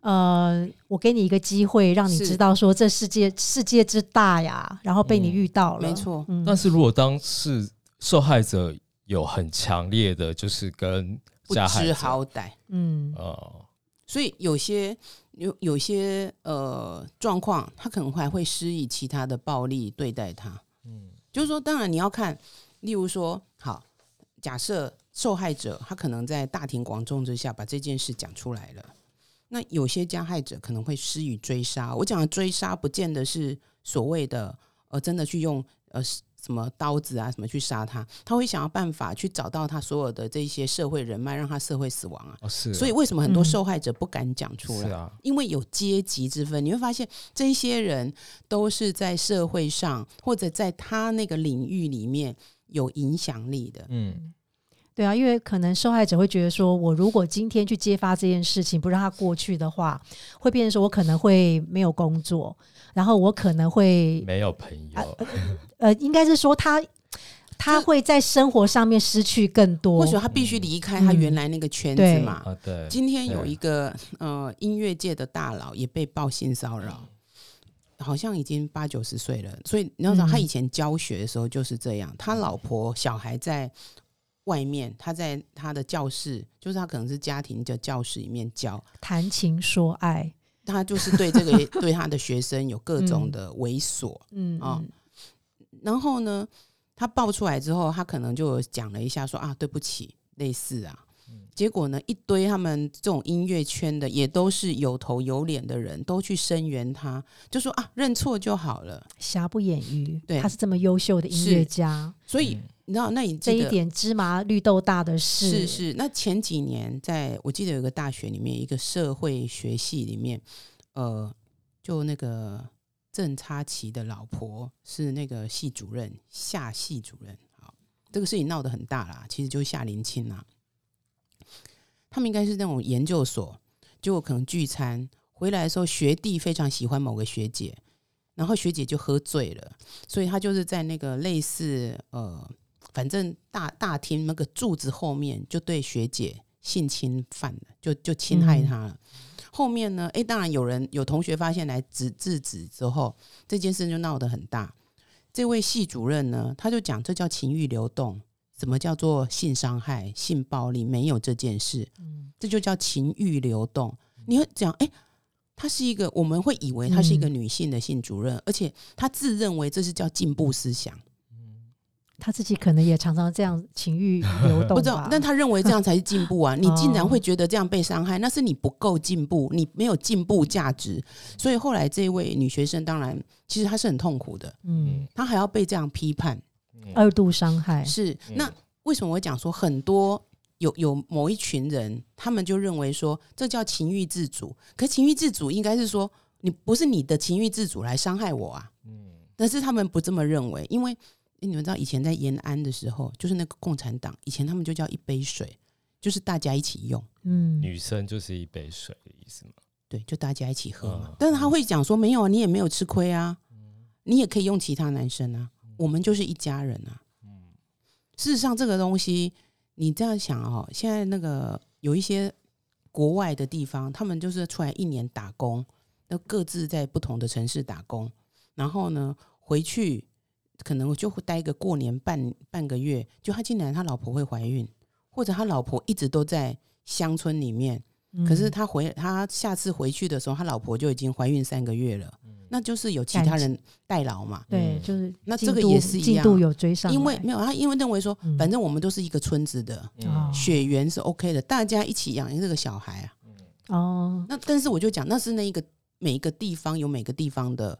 S3: 呃，我给你一个机会，让你知道说这世界世界之大呀，然后被你
S1: 嗯。
S3: 遇到了，
S2: 没错。
S3: 嗯，
S1: 但是如果当是受害者有很强烈的，就是跟
S2: 不知
S1: 加害者，
S2: 好歹。
S3: 嗯。
S1: 哦，
S2: 所以有些有有些呃状况，他可能还会施以其他的暴力对待他。
S1: 嗯。
S2: 就是说，当然你要看，例如说，好，假设受害者他可能在大庭广众之下把这件事讲出来了，那有些加害者可能会施以追杀。我讲的追杀，不见得是所谓的呃真的去用呃什么刀子啊什么去杀他，他会想要办法去找到他所有的这些社会人脉，让他社会死亡啊。
S1: 哦是啊，
S2: 所以为什么很多
S3: 嗯
S2: 受害者不敢讲出来？
S1: 是啊，
S2: 因为有阶级之分，你会发现这些人都是在社会上或者在他那个领域里面有影响力的。
S1: 嗯
S3: 对啊，因为可能受害者会觉得说，我如果今天去揭发这件事情，不让他过去的话，会变成说我可能会没有工作，然后我可能会
S1: 没有朋
S3: 啊
S1: 友，
S3: 呃，应该是说他他会在生活上面失去更多
S2: 或。许他必须离开他原来那个圈子嘛。
S1: 啊对，
S2: 今天有一个呃音乐界的大佬也被报性骚扰，好像已经八九十岁了。所以你要知道，
S3: 嗯
S2: 他以前教学的时候就是这样，他老婆小孩在外面，他在他的教室，就是他可能是家庭的教室里面教，
S3: 谈情说爱，
S2: 他就是对这个 对他的学生有各种
S3: 嗯。
S2: 的猥琐。
S3: 嗯
S2: 哦
S3: 嗯。
S2: 然后呢，他爆出来之后，他可能就讲了一下说啊，对不起，类似啊。结果呢，一堆他们这种音乐圈的也都是有头有脸的人，都去声援他，就说啊，认错就好了。
S3: 瑕不掩瑜，
S2: 对。
S3: 他是这么优秀的音乐家，
S2: 所以、
S1: 嗯
S2: 你知道，那你
S3: 这一点芝麻绿豆大的事
S2: 是是，那前几年在我记得有个大学里面，一个社会学系里面，呃，就那个郑差奇的老婆是那个系主任，夏系主任。好，这个事情闹得很大啦，其实就是夏林清啦。他们应该是那种研究所，就可能聚餐回来的时候，学弟非常喜欢某个学姐，然后学姐就喝醉了，所以他就是在那个类似呃，反正大大厅那个柱子后面就对学姐性侵犯了，就就侵害她了。后面呢，哎，当然有人有同学发现来制制止之后，这件事就闹得很大。这位系主任呢，他就讲这叫情欲流动，什么叫做性伤害、性暴力？没有这件事，这就叫情欲流动。你会讲，哎，她是一个，我们会以为她是一个女性的性主任，而且她自认为这是叫进步思想。
S3: 他自己可能也常常这样情欲流动
S2: 不知道，但他认为这样才是进步啊！你竟然
S3: 哦
S2: 会觉得这样被伤害，那是你不够进步，你没有进步价值。所以后来这位女学生，当然其实她是很痛苦的，
S3: 嗯，
S2: 她还要被这样批判。
S3: 二度伤害，
S2: 是
S1: 嗯
S2: 那为什么我会讲说很多有有某一群人，他们就认为说这叫情欲自主，可情欲自主应该是说你不是你的情欲自主来伤害我啊。嗯但是他们不这么认为，因为你们知道以前在延安的时候，就是那个共产党，以前他们就叫一杯水，就是大家一起用。
S3: 嗯，
S1: 女生就是一杯水的意思嘛。
S2: 对，就大家一起喝嘛。
S1: 嗯
S2: 但是他会讲说，没有啊，你也没有吃亏啊，你也可以用其他男生啊，我们就是一家人啊。嗯事实上，这个东西你这样想哦，现在那个有一些国外的地方，他们就是出来一年打工，那各自在不同的城市打工，然后呢回去可能就会待个过年半半个月，就他竟然他老婆会怀孕，或者他老婆一直都在乡村里面。
S3: 嗯。
S2: 可是他回他下次回去的时候，他老婆就已经怀孕三个月了，
S1: 嗯。
S2: 那就是有其他人代劳嘛。
S3: 对，
S1: 嗯。
S3: 就是
S2: 那这个也是一样。
S3: 进度有追上，
S2: 因为没有他，因为认为说
S3: 嗯，
S2: 反正我们都是一个村子的，
S3: 哦。
S2: 血缘是 OK 的，大家一起养这个小孩啊。
S3: 哦，
S2: 那但是我就讲，那是那一个每一个地方有每个地方的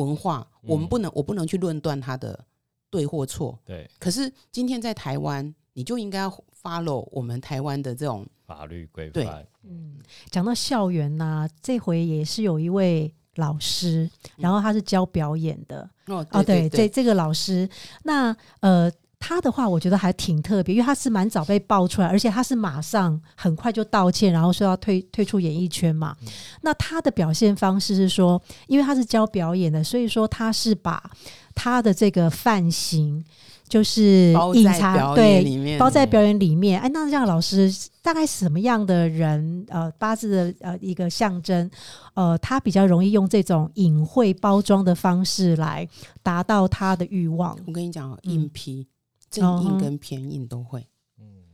S2: 文化，我们
S1: 嗯
S2: 不能我不能去论断它的对或错。
S1: 对，
S2: 可是今天在台湾，你就应该要 follow 我们台湾的这种
S1: 法律规
S2: 对
S1: 范。
S3: 嗯，讲到校园呐、这回也是有一位老师，然后他是教表演的，
S2: 哦
S3: 对这这个老师，那呃，他的话我觉得还挺特别，因为他是蛮早被爆出来，而且他是马上很快就道歉，然后说要退退出演艺圈嘛。
S2: 嗯
S3: 那他的表现方式是说，因为他是教表演的，所以说他是把他的这个犯行就是隐藏
S2: 在
S3: 对
S2: 里面，
S3: 包在表演里面。哎，那这样老师大概什么样的人？呃，八字的呃一个象征，呃，他比较容易用这种隐晦包装的方式来达到他的欲望。
S2: 我跟你讲硬批、正印跟偏印都会。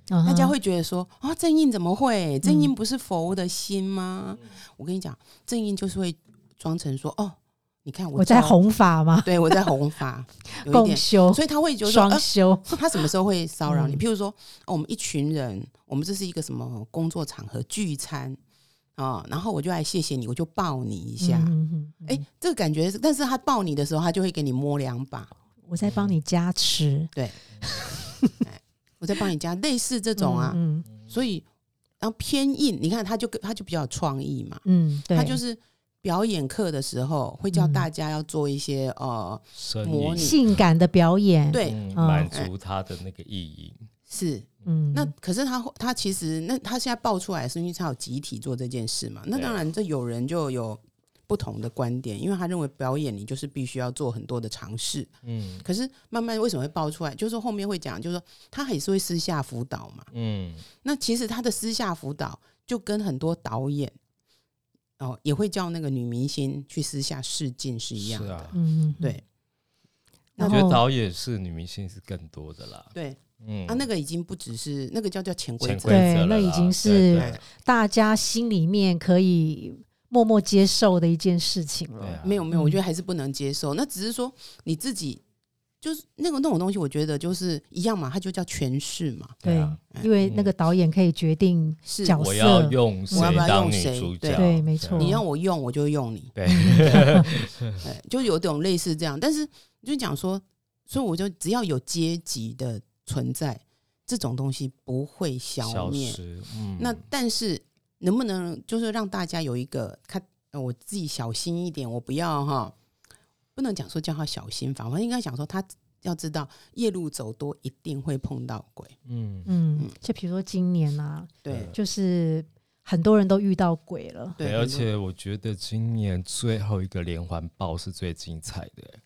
S3: 大
S2: 大家会觉得说啊，正印怎么会？正
S3: 嗯
S2: 印不是佛的心吗？我跟你讲，正印就是会装成说哦，你看我，
S3: 我在弘法吗？
S2: 对我在弘法，
S3: 共修、
S2: 所以他会觉得说，
S3: 双
S2: 呃
S3: 修，
S2: 他什么时候会骚扰你？
S3: 嗯
S2: 譬如说，哦我们一群人，我们这是一个什么工作场合聚餐啊、然后我就来谢谢你，我就抱你一下。
S3: 嗯嗯嗯
S2: 哎、这个感觉，但是他抱你的时候，他就会给你摸两把，
S3: 我在帮你加持对
S2: 我在帮你加，类似这种啊。
S3: 嗯
S2: 所以，然后偏硬，你看他就他就比较有创意嘛，
S3: 嗯，对，
S2: 他就是表演课的时候会叫大家要做一些、呃，模拟
S3: 性感的表演，，
S2: 对，
S1: 满足他的那个意淫。
S2: 是
S3: 嗯，
S2: 那可是他他其实那他现在爆出来是因为他有集体做这件事嘛？那
S1: 对
S2: 当然，这有人就有不同的观点，因为他认为表演你就是必须要做很多的尝试。
S1: 嗯
S2: 可是慢慢为什么会爆出来？就是说后面会讲，就是说他还是会私下辅导嘛。
S1: 嗯
S2: 那其实他的私下辅导就跟很多导演哦也会叫那个女明星去私下试镜是一样的。
S1: 是啊，
S3: 嗯，嗯，
S2: 对，
S1: 我觉得导演是女明星是更多的啦。
S2: 对，
S1: 嗯
S2: 啊，那个已经不只是那个叫叫潜规则，
S3: 对那已经是大家心里面可以默默接受的一件事情了。
S1: 啊
S2: 没有没有，我
S3: 嗯
S2: 觉得还是不能接受。那只是说你自己就是那个那种东西，我觉得就是一样嘛，它就叫诠释嘛，
S3: 对
S1: 啊，
S3: 因为那个导演可以决定
S2: 是
S3: 角
S1: 我要
S3: 色
S1: 用谁
S2: 我要不要
S1: 当女
S2: 用谁
S1: 主角？
S2: 对
S3: 对没错
S2: 你让我用，我就用你，
S1: 对，
S2: 对，就有种类似这样。但是就讲说，所以我就只要有阶级的存在，这种东西不会消
S1: 消
S2: 灭。
S1: 失。嗯，
S2: 那但是能不能就是让大家有一个看，呃我自己小心一点，我不要哈，不能讲说叫他小心，反而应该讲说他要知道夜路走多一定会碰到鬼。
S1: 嗯
S3: 嗯，就比如说今年啊，
S2: 对
S3: 就是很多人都遇到鬼了。
S2: 对，
S1: 而且我觉得今年最后一个连环爆是最精彩的。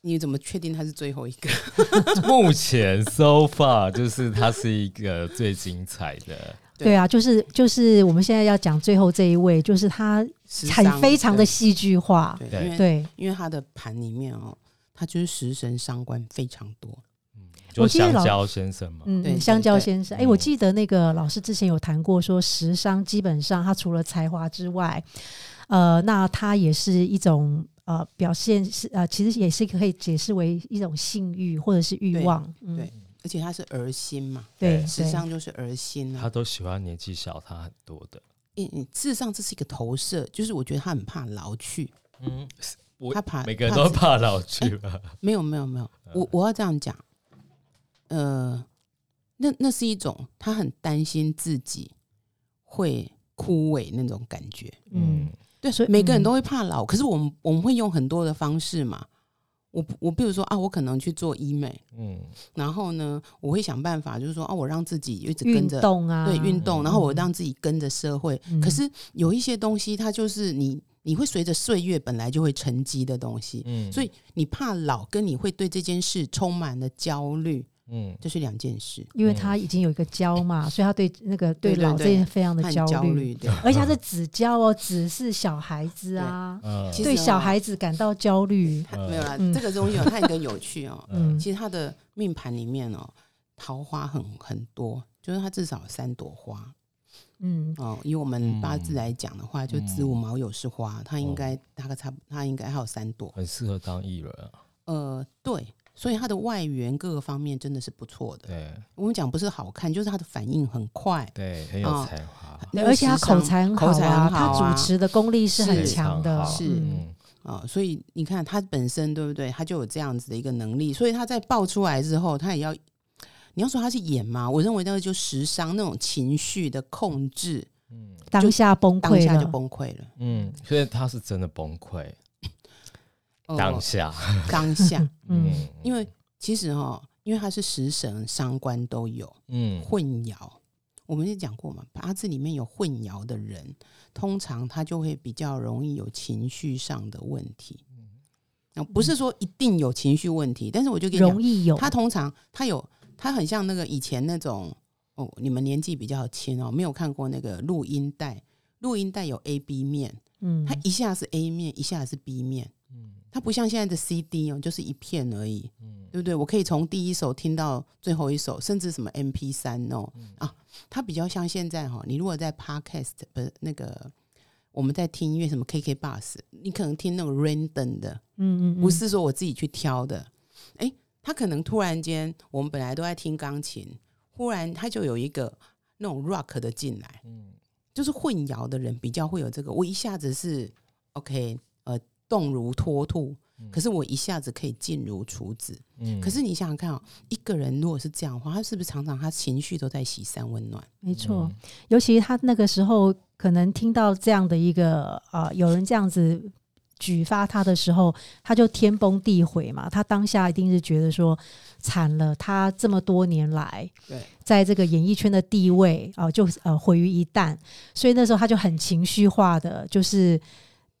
S2: 你怎么确定他是最后一个？
S1: 目前 so far 就是它是一个最精彩的，
S2: 对。
S3: 对啊，就是就是我们现在要讲最后这一位，就是他很非常的戏剧化。
S2: 对，
S1: 对
S2: 因为他的盘里面哦，他就是食神伤官非常多。
S1: 就
S3: 记得老
S1: 香蕉先生嘛，
S3: 嗯，香蕉先生，哎、
S1: 嗯。
S3: 我记得那个老师之前有谈过，说时商基本上他除了才华之外，呃，那他也是一种呃表现是呃，其实也是可以解释为一种性欲或者是欲
S2: 对
S3: 望。嗯。
S2: 对，而且他是儿心嘛，
S3: 对
S2: 时
S3: 对
S2: 尚就是儿心啊。
S1: 他都喜欢年纪小他很多的。
S2: 嗯嗯，事实上这是一个投射，就是我觉得他很怕老去，
S1: 嗯，我
S2: 他怕
S1: 每个人都怕老去吧？
S2: 没有没有没有，我我要这样讲，呃，那那是一种他很担心自己会枯萎那种感觉。
S3: 嗯
S1: 嗯，
S2: 对，
S3: 所以嗯
S2: 每个人都会怕老，可是我们我们会用很多的方式嘛。我我比如说啊，我可能去做医美，
S1: 嗯。
S2: 然后呢，我会想办法，就是说啊，我让自己一直跟
S3: 运
S2: 着
S3: 动啊，
S2: 对运动，然后我
S3: 嗯。
S2: 让自己跟着社会。
S3: 嗯。
S2: 可是有一些东西，它就是你你会随着岁月本来就会沉积的东西，
S1: 嗯。
S2: 所以你怕老，跟你会对这件事充满了焦虑，
S1: 嗯
S2: 这是两件事。
S3: 因为他已经有一个焦嘛，所以他对那个对老这
S2: 对
S3: 件非常的焦虑，
S2: 焦虑，对。
S3: 而且他是只焦哦，只是小孩子啊，
S1: 嗯
S3: 对小
S2: 哦
S3: 孩子感到焦虑。
S2: 它没有啦，
S3: 嗯
S2: 这个东西 有它有个有趣哦。
S3: 嗯
S2: 其实他的命盘里面哦，桃花很很多，就是他至少有三朵花
S3: 嗯，
S2: 哦。以我们八字来讲的话，就子午
S1: 嗯
S2: 卯酉是花，他应该大概差不，他应该还有三朵。
S1: 很适合当艺人啊。
S2: 呃，对，所以他的外援各个方面真的是不错的。
S1: 对
S2: 我们讲不是好看，就是他的反应很快，
S1: 对，很有
S2: 哦
S1: 才华。
S2: 那个
S3: 而且他口才很好
S2: 口才
S3: 啊，
S2: 很好啊
S3: 他主持的功力是很
S2: 是
S3: 强的，
S2: 是啊、所以你看他本身对不对？他就有这样子的一个能力，所以他在爆出来之后，他也要。你要说他是演吗？我认为那个就时尚那种情绪的控制，
S1: 嗯
S3: 当下崩溃
S2: 当下就。崩溃了。
S1: 嗯，所以他是真的崩溃
S2: 哦
S1: 当下。
S2: 当下，
S3: 嗯。
S1: 嗯，
S2: 因为其实哈、因为他是食神、伤官都有
S1: 嗯。
S2: 混淆，我们也讲过嘛，八字里面有混淆的人，通常他就会比较容易有情绪上的问题。那，不是说一定有情绪问题，但是我就跟你讲
S3: 容，易有。
S2: 他通常他有他很像那个以前那种哦，你们年纪比较轻哦，没有看过那个录音带，录音带有 A B 面，
S3: 嗯。
S2: 它一下是 A 面，一下是 B 面，
S1: 嗯
S2: 它不像现在的 CD 哦，就是一片而已，
S1: 嗯
S2: 对不对？我可以从第一首听到最后一首，甚至什么 MP 三哦
S1: 嗯
S2: 啊，它比较像现在哈、你如果在 Podcast 不是那个我们在听音乐，什么 KK Bus，你可能听那种 random 的，
S3: 嗯嗯，
S2: 不是说我自己去挑的。哎，他可能突然间，我们本来都在听钢琴，忽然他就有一个那种 rock 的进来，
S1: 嗯
S2: 就是混淆的人比较会有这个。我一下子是 OK，呃，动如脱兔，可是我一下子可以静如处子。
S1: 嗯
S2: 可是你想想看哦，一个人如果是这样的话，他是不是常常他情绪都在洗三温暖？
S3: 没错。
S1: 嗯
S3: 尤其他那个时候可能听到这样的一个呃，有人这样子举发他的时候，他就天崩地毁嘛。他当下一定是觉得说惨了，他这么多年来
S2: 对
S3: 在这个演艺圈的地位啊、就呃毁于一旦。所以那时候他就很情绪化的，就是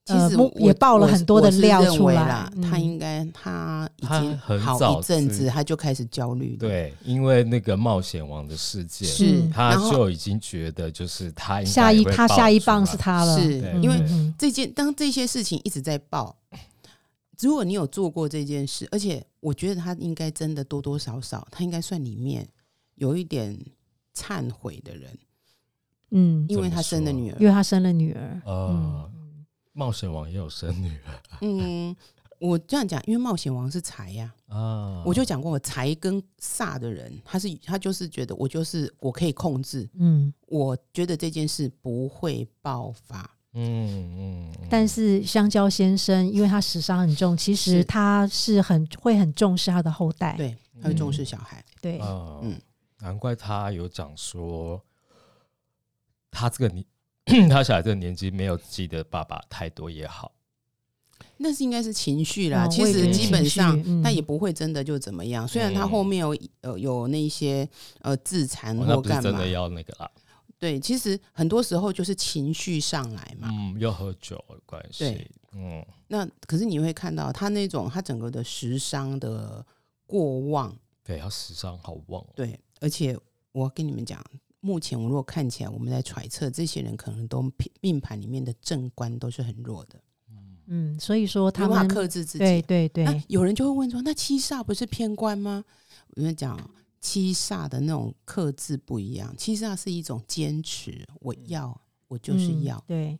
S2: 其实我
S3: 也爆了很多的料出
S2: 来啦
S3: 来。嗯
S2: 他应该他已
S1: 他
S2: 经
S1: 很
S2: 好一阵子，他就开始焦虑了。
S1: 对，因为那个冒险王的事件，
S2: 是
S3: 嗯，
S1: 他就已经觉得就是他应该
S3: 下一他下一棒是他了，
S2: 是
S3: 嗯
S2: 因为
S3: 嗯
S2: 这件当这些事情一直在爆，如果你有做过这件事，而且我觉得他应该真的多多少少，他应该算里面有一点忏悔的人，
S3: 嗯，
S2: 因为他生了女儿
S3: 因。为他生了女儿，
S1: 呃，冒险王也有生女儿
S2: 嗯，我这样讲，因为冒险王是财呀、
S1: 啊，
S2: 我就讲过，财跟煞的人，他是他就是觉得我就是我可以控制，
S3: 嗯，
S2: 我觉得这件事不会爆发。
S1: 嗯嗯，嗯。
S3: 但是香蕉先生因为他时伤很重，其实他是很会很重视他的后代，
S2: 对，他会重视小孩。
S3: 对，
S1: 啊，
S2: 嗯。
S1: 难怪他有讲说，他这个年，他小孩这个年纪没有记得爸爸太多也好，
S2: 那是应该是情绪啦，
S3: 哦
S2: 其实基本上
S3: 情绪嗯。
S2: 他也不会真的就怎么样。虽然他后面有呃有那些呃自残或干嘛。
S1: 真的，要那个啦，
S2: 对，其实很多时候就是情绪上来嘛。
S1: 嗯，又喝酒的关系。
S2: 对，
S1: 嗯。
S2: 那可是你会看到他那种他整个的时伤的过旺，
S1: 对，他时尚好旺，
S2: 对，而且我跟你们讲，目前我如果看起来我们在揣测，这些人可能都命命盘里面的正官都是很弱的，
S3: 嗯，所以说他们
S2: 法克制自己。
S3: 对对对，
S2: 那有人就会问说，那七煞不是偏官吗？我跟你讲，七煞的那种克制不一样，七煞是一种坚持，我要，我就是
S3: 嗯
S2: 要。
S3: 对，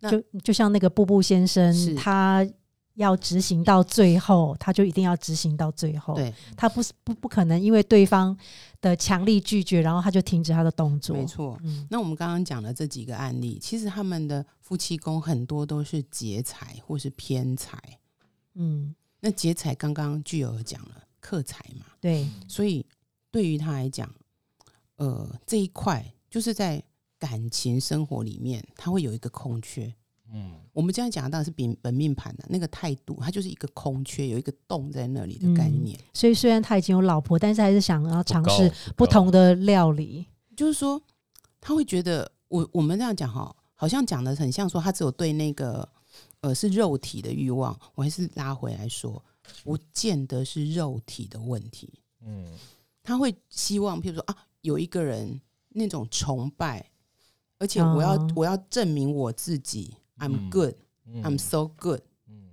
S2: 那
S3: 就就像那个步步先生
S2: 是，
S3: 他要执行到最后，他就一定要执行到最后。
S2: 对，
S3: 他不是不不可能因为对方的强力拒绝，然后他就停止他的动作。
S2: 没，错。
S3: 嗯
S2: 那我们刚刚讲的这几个案例，其实他们的夫妻宫很多都是劫财或是偏财。
S3: 嗯，
S2: 那劫财刚刚具有讲了克财嘛，
S3: 对，
S2: 所以对于他来讲，呃，这一块就是在感情生活里面，他会有一个空缺。
S1: 嗯
S2: 我们这样讲当然是本本命盘的那个态度，它就是一个空缺，有一个洞在那里的概念。
S3: 所以虽然他已经有老婆，但是还是想要尝试不
S1: 不
S3: 同的料理。
S2: 就是说，他会觉得我我们这样讲哈，好像讲的很像说他只有对那个呃是肉体的欲望，我还是拉回来说，不见得是肉体的问题。
S1: 嗯
S2: 他会希望，譬如说啊，有一个人那种崇拜，而且我要、
S3: 哦
S2: 我要证明我自己，I'm
S1: 嗯
S2: good，I'm、
S1: 嗯。
S2: So good，
S1: 嗯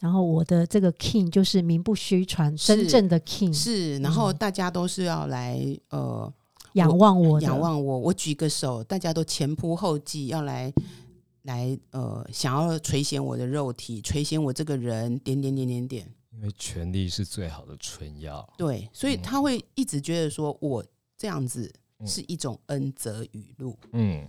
S3: 然后我的这个 king 就是名不虚传，
S2: 是
S3: 真正的 king
S2: 是，然后大家都是要来呃
S3: 仰望我，
S2: 仰望我，我举个手，大家都前仆后继要来来呃想要垂涎我的肉体，垂涎我这个人，点点点点点，
S1: 因为权力是最好的春药，
S2: 对，所以
S1: 嗯。
S2: 他会一直觉得说我这样子
S1: 嗯。
S2: 是一种恩泽语录。
S1: 嗯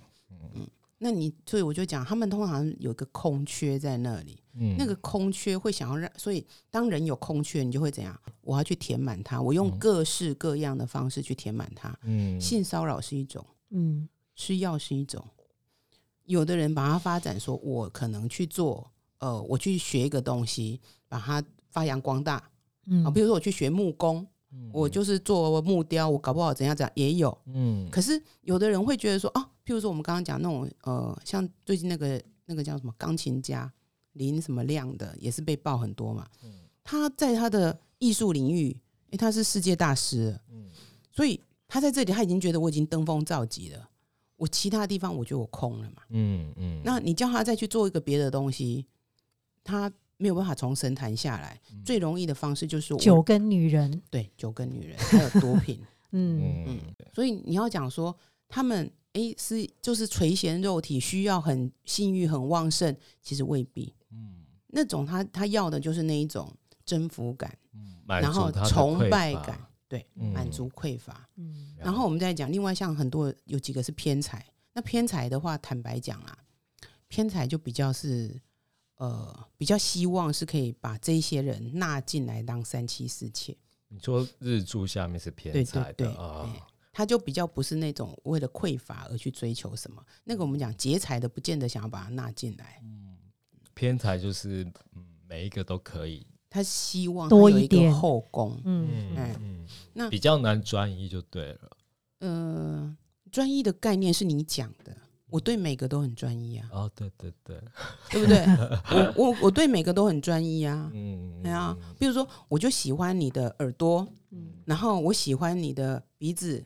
S2: 那你所以我就讲，他们通常有一个空缺在那里，
S1: 嗯。
S2: 那个空缺会想要让，所以当人有空缺，你就会怎样？我要去填满它，我用
S1: 嗯。
S2: 各式各样的方式去填满它。
S1: 嗯。
S2: 性骚扰是一种，
S3: 嗯。
S2: 吃药是一种，有的人把它发展说，我可能去做，呃，我去学一个东西，把它发扬光大嗯。啊，
S3: 嗯
S2: 比如说我去学木工，我就是做木雕，我搞不好怎样怎样也有。
S1: 嗯。
S2: 可是有的人会觉得说，啊，譬如说我们刚刚讲那种，呃，像最近那个那个叫什么钢琴家林什么亮的，也是被爆很多嘛。他在他的艺术领域，诶，他是世界大师嗯，所以他在这里他已经觉得我已经登峰造极了。我其他地方我觉得我空了嘛。
S1: 嗯嗯
S2: 那你叫他再去做一个别的东西，他没有办法从神坛下来。最容易的方式就是我
S3: 酒跟女人，
S2: 对酒跟女人还有毒品。
S3: 嗯
S1: 嗯
S2: 所以你要讲说他们诶是就是垂涎肉体，需要很性欲很旺盛，其实未必。
S1: 嗯
S2: 那种他他要的就是那一种征服感，
S1: 嗯
S2: 然后崇拜感，对，
S1: 嗯。
S2: 满足匮乏。
S3: 嗯。
S2: 然后我们再讲，另外像很多有几个是偏财，那偏财的话，坦白讲啊，偏财就比较是呃比较希望是可以把这些人纳进来当三妻四妾，
S1: 你说日柱下面是偏
S2: 对
S1: 财
S2: 对对，
S1: 的啊。
S2: 哎，他就比较不是那种为了匮乏而去追求什么，那个我们讲劫财的，不见得想要把它纳进来，
S1: 偏财就是嗯每一个都可以，
S2: 他希望有一
S3: 多一点
S2: 个后宫，
S3: 嗯
S1: 嗯
S2: 那
S1: 比较难专一就对了，
S2: 呃，专一的概念是你讲的，我对每个都很专一啊，
S1: 哦对对对，
S2: 对不对？我我我对每个都很专一啊。
S1: 嗯
S2: 对啊，比如说，我就喜欢你的耳朵，
S3: 嗯
S2: 然后我喜欢你的鼻子，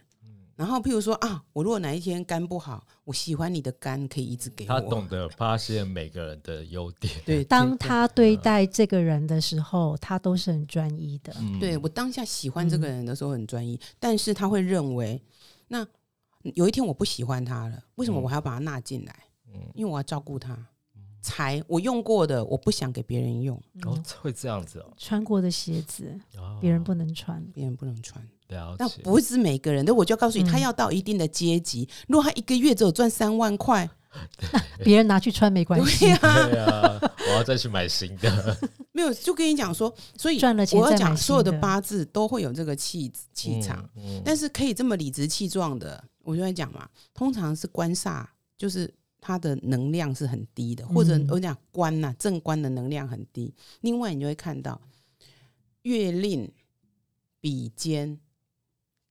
S2: 然后譬如说啊，我如果哪一天肝不好，我喜欢你的肝，可以一直给我。
S1: 他懂得发现每个人的优点。
S2: 对，
S3: 当他对待这个人的时候，他都是很专一的。
S1: 嗯
S2: 对我当下喜欢这个人的时候很专一，但是他会认为，那有一天我不喜欢他了，为什么
S1: 嗯
S2: 我还要把他纳进来？
S1: 嗯
S2: 因为我要照顾他。财我用过的，我不想给别人用，
S1: 哦，会这样子哦，
S3: 穿过的鞋子，
S1: 哦
S3: 别人不能穿。
S2: 别人不能穿。
S1: 了解。
S2: 但不是每个人的，我就要告诉你，
S3: 嗯
S2: 他要到一定的阶级，如果他一个月只有赚三万块，
S3: 别人拿去穿没关系
S2: 对，
S1: 啊，我要再去买新的。
S2: 没有就跟你讲说，所以
S3: 赚了钱
S2: 我要讲所有的八字都会有这个气气场。
S1: 嗯，嗯
S2: 但是可以这么理直气壮的，我就在讲嘛，通常是官煞，就是它的能量是很低的，或者
S3: 嗯
S2: 我讲官呐、正官的能量很低。另外，你就会看到月令、比肩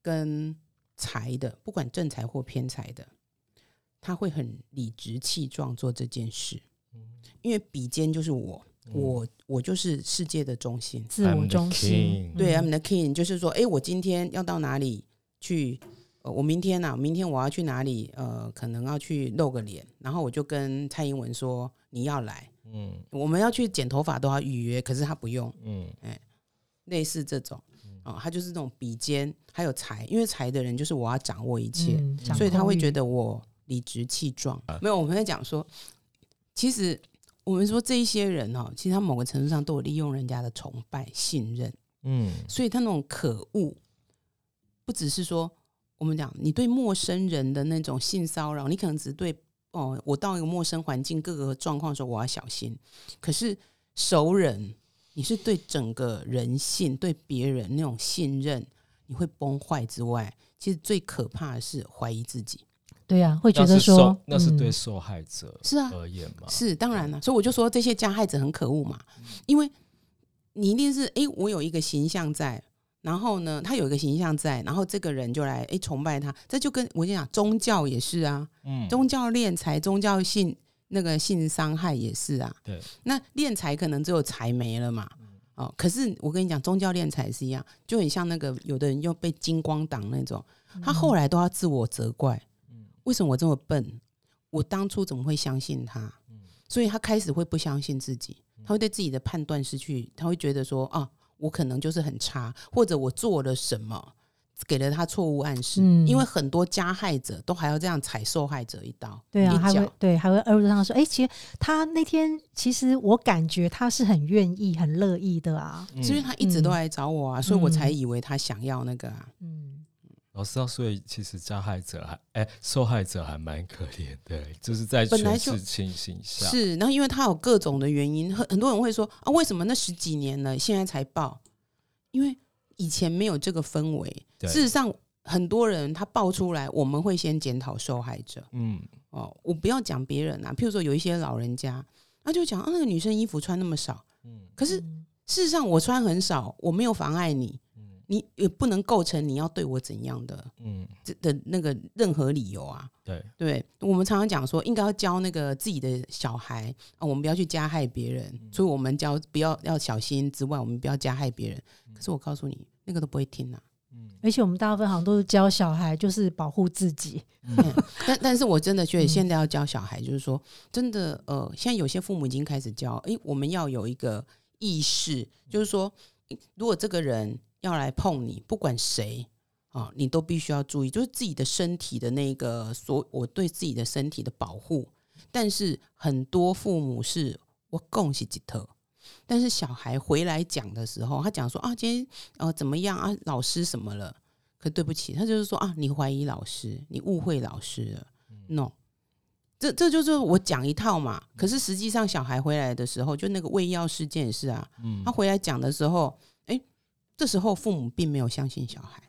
S2: 跟财的，不管正财或偏财的，他会很理直气壮做这件事，因为比肩就是我，我我就是世界的中心。
S3: 自我中心。
S2: 对
S3: 嗯
S2: ，I'm the king，就是说，哎，我今天要到哪里去？呃，我明天呐、明天我要去哪里？呃，可能要去露个脸，然后我就跟蔡英文说你要来，
S1: 嗯
S2: 我们要去剪头发都要预约，可是他不用，
S1: 嗯哎
S2: 类似这种，哦，他就是这种比肩，还有财，因为财的人就是我要掌握一切，
S3: 嗯
S2: 所以他会觉得我理直气壮。没有，我们在讲说，其实我们说这一些人哦，其实他某个程度上都有利用人家的崇拜、信任。
S1: 嗯
S2: 所以他那种可恶，不只是说我们讲你对陌生人的那种性骚扰，你可能只是对哦，我到一个陌生环境各个状况的时候我要小心。可是熟人，你是对整个人性、对别人那种信任，你会崩坏之外，其实最可怕的是怀疑自己。
S3: 对啊，会觉得说
S1: 受，那是对
S3: 嗯
S1: 受害者
S2: 是啊，
S1: 而言嘛？
S2: 是当然了，所以我就说这些加害者很可恶嘛，因为你一定是诶，我有一个形象在，然后呢，他有一个形象在，然后这个人就来哎崇拜他，这就跟我跟你讲，宗教也是啊，
S1: 嗯，
S2: 宗教敛财、宗教性那个性伤害也是啊。
S1: 对，
S2: 那敛财可能只有财没了嘛。哦，可是我跟你讲，宗教敛财是一样，就很像那个有的人又被金光党那种，他后来都要自我责怪，为什么我这么笨？我当初怎么会相信他？所以他开始会不相信自己，他会对自己的判断失去，他会觉得说啊，我可能就是很差，或者我做了什么。给了他错误暗示，
S3: 嗯
S2: 因为很多加害者都还要这样踩受害者一刀，
S3: 对啊，还会对，还会二让他说，哎、其实他那天其实我感觉他是很愿意、很乐意的啊。
S1: 嗯
S2: 是因为他一直都
S3: 嗯
S2: 来找我啊，所以我才
S3: 嗯
S2: 以为他想要那个啊。
S3: 嗯，
S1: 老师啊，所以其实加害者还哎、受害者还蛮可怜的，就是在
S2: 本来就
S1: 全市情形下，
S2: 是，然后因为他有各种的原因，很很多人会说啊，为什么那十几年了，现在才报？因为以前没有这个氛围。事实上，很多人他爆出来，我们会先检讨受害者
S1: 嗯
S2: 哦。我不要讲别人啊，譬如说有一些老人家，他就讲啊，那个女生衣服穿那么少，
S1: 嗯
S2: 可是事实上我穿很少，我没有妨碍你，你也不能构成你要对我怎样的
S1: 嗯，
S2: 这的那个任何理由啊。
S1: 对，
S2: 对，我们常常讲说，应该要教那个自己的小孩啊，我们不要去加害别人，所以我们教不要要小心之外，我们不要加害别人。可是我告诉你，那个都不会听啊。
S3: 而且我们大部分好像都是教小孩，就是保护自己。
S2: 但但是我真的觉得
S3: 嗯
S2: 现在要教小孩，就是说，真的呃，现在有些父母已经开始教，诶，我们要有一个意识，就是说，如果这个人要来碰你，不管谁。啊，你都必须要注意，就是自己的身体的那个所，我对自己的身体的保护。但是很多父母是我恭喜吉特，但是小孩回来讲的时候，他讲说啊，今天呃怎么样啊，老师什么了？可对不起，他就是说啊，你怀疑老师，你误会老师了。no，这这就是我讲一套嘛。可是实际上，小孩回来的时候，就那个喂药事件也是啊，
S1: 嗯
S2: 他回来讲的时候，哎，这时候父母并没有相信小孩。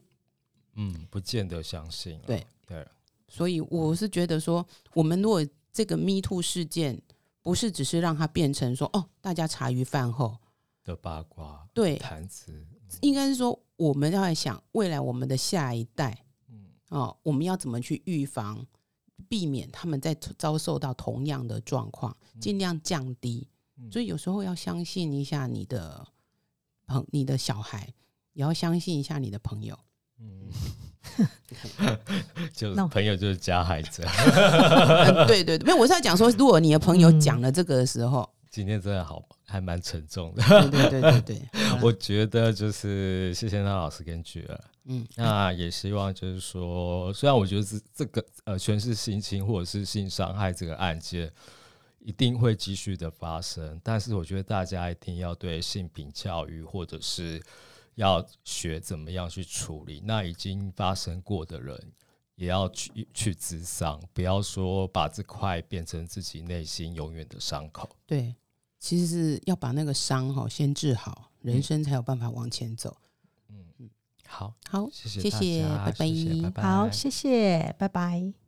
S1: 嗯，不见得相信啊，
S2: 对。
S1: 对，
S2: 所以我是觉得说，我们如果这个 Me Too 事件不是只是让它变成说哦，大家茶余饭后，
S1: 的八卦
S2: 对，
S1: 谈资，
S2: 应该是说我们要来想未来我们的下一代，
S1: 嗯。
S2: 哦，我们要怎么去预防，避免他们在遭受到同样的状况，尽量降低。
S1: 嗯。
S2: 所以有时候要相信一下你的朋，你的小孩，也要相信一下你的朋友。
S1: 嗯，就是朋友就是加害者。
S2: 嗯 对对对，没有，我是要讲说，如果你的朋友讲了这个的时候，
S1: 今天真的好，还蛮沉重的。
S2: 对对对对对，
S1: 我觉得就是谢谢那老师跟菊儿，
S2: 嗯，
S1: 那也希望就是说，虽然我觉得这这个呃全是性侵或者是性伤害这个案件一定会继续的发生，但是我觉得大家一定要对性平教育或者是要学怎么样去处理。那已经发生过的人。也要去去咨商，不要说把这块变成自己内心永远的伤口。
S2: 对，其实是要把那个伤哈先治好，人生才有办法往前走。
S1: 嗯嗯好，
S2: 好，
S1: 谢谢谢谢拜拜
S3: 好，谢谢，拜拜。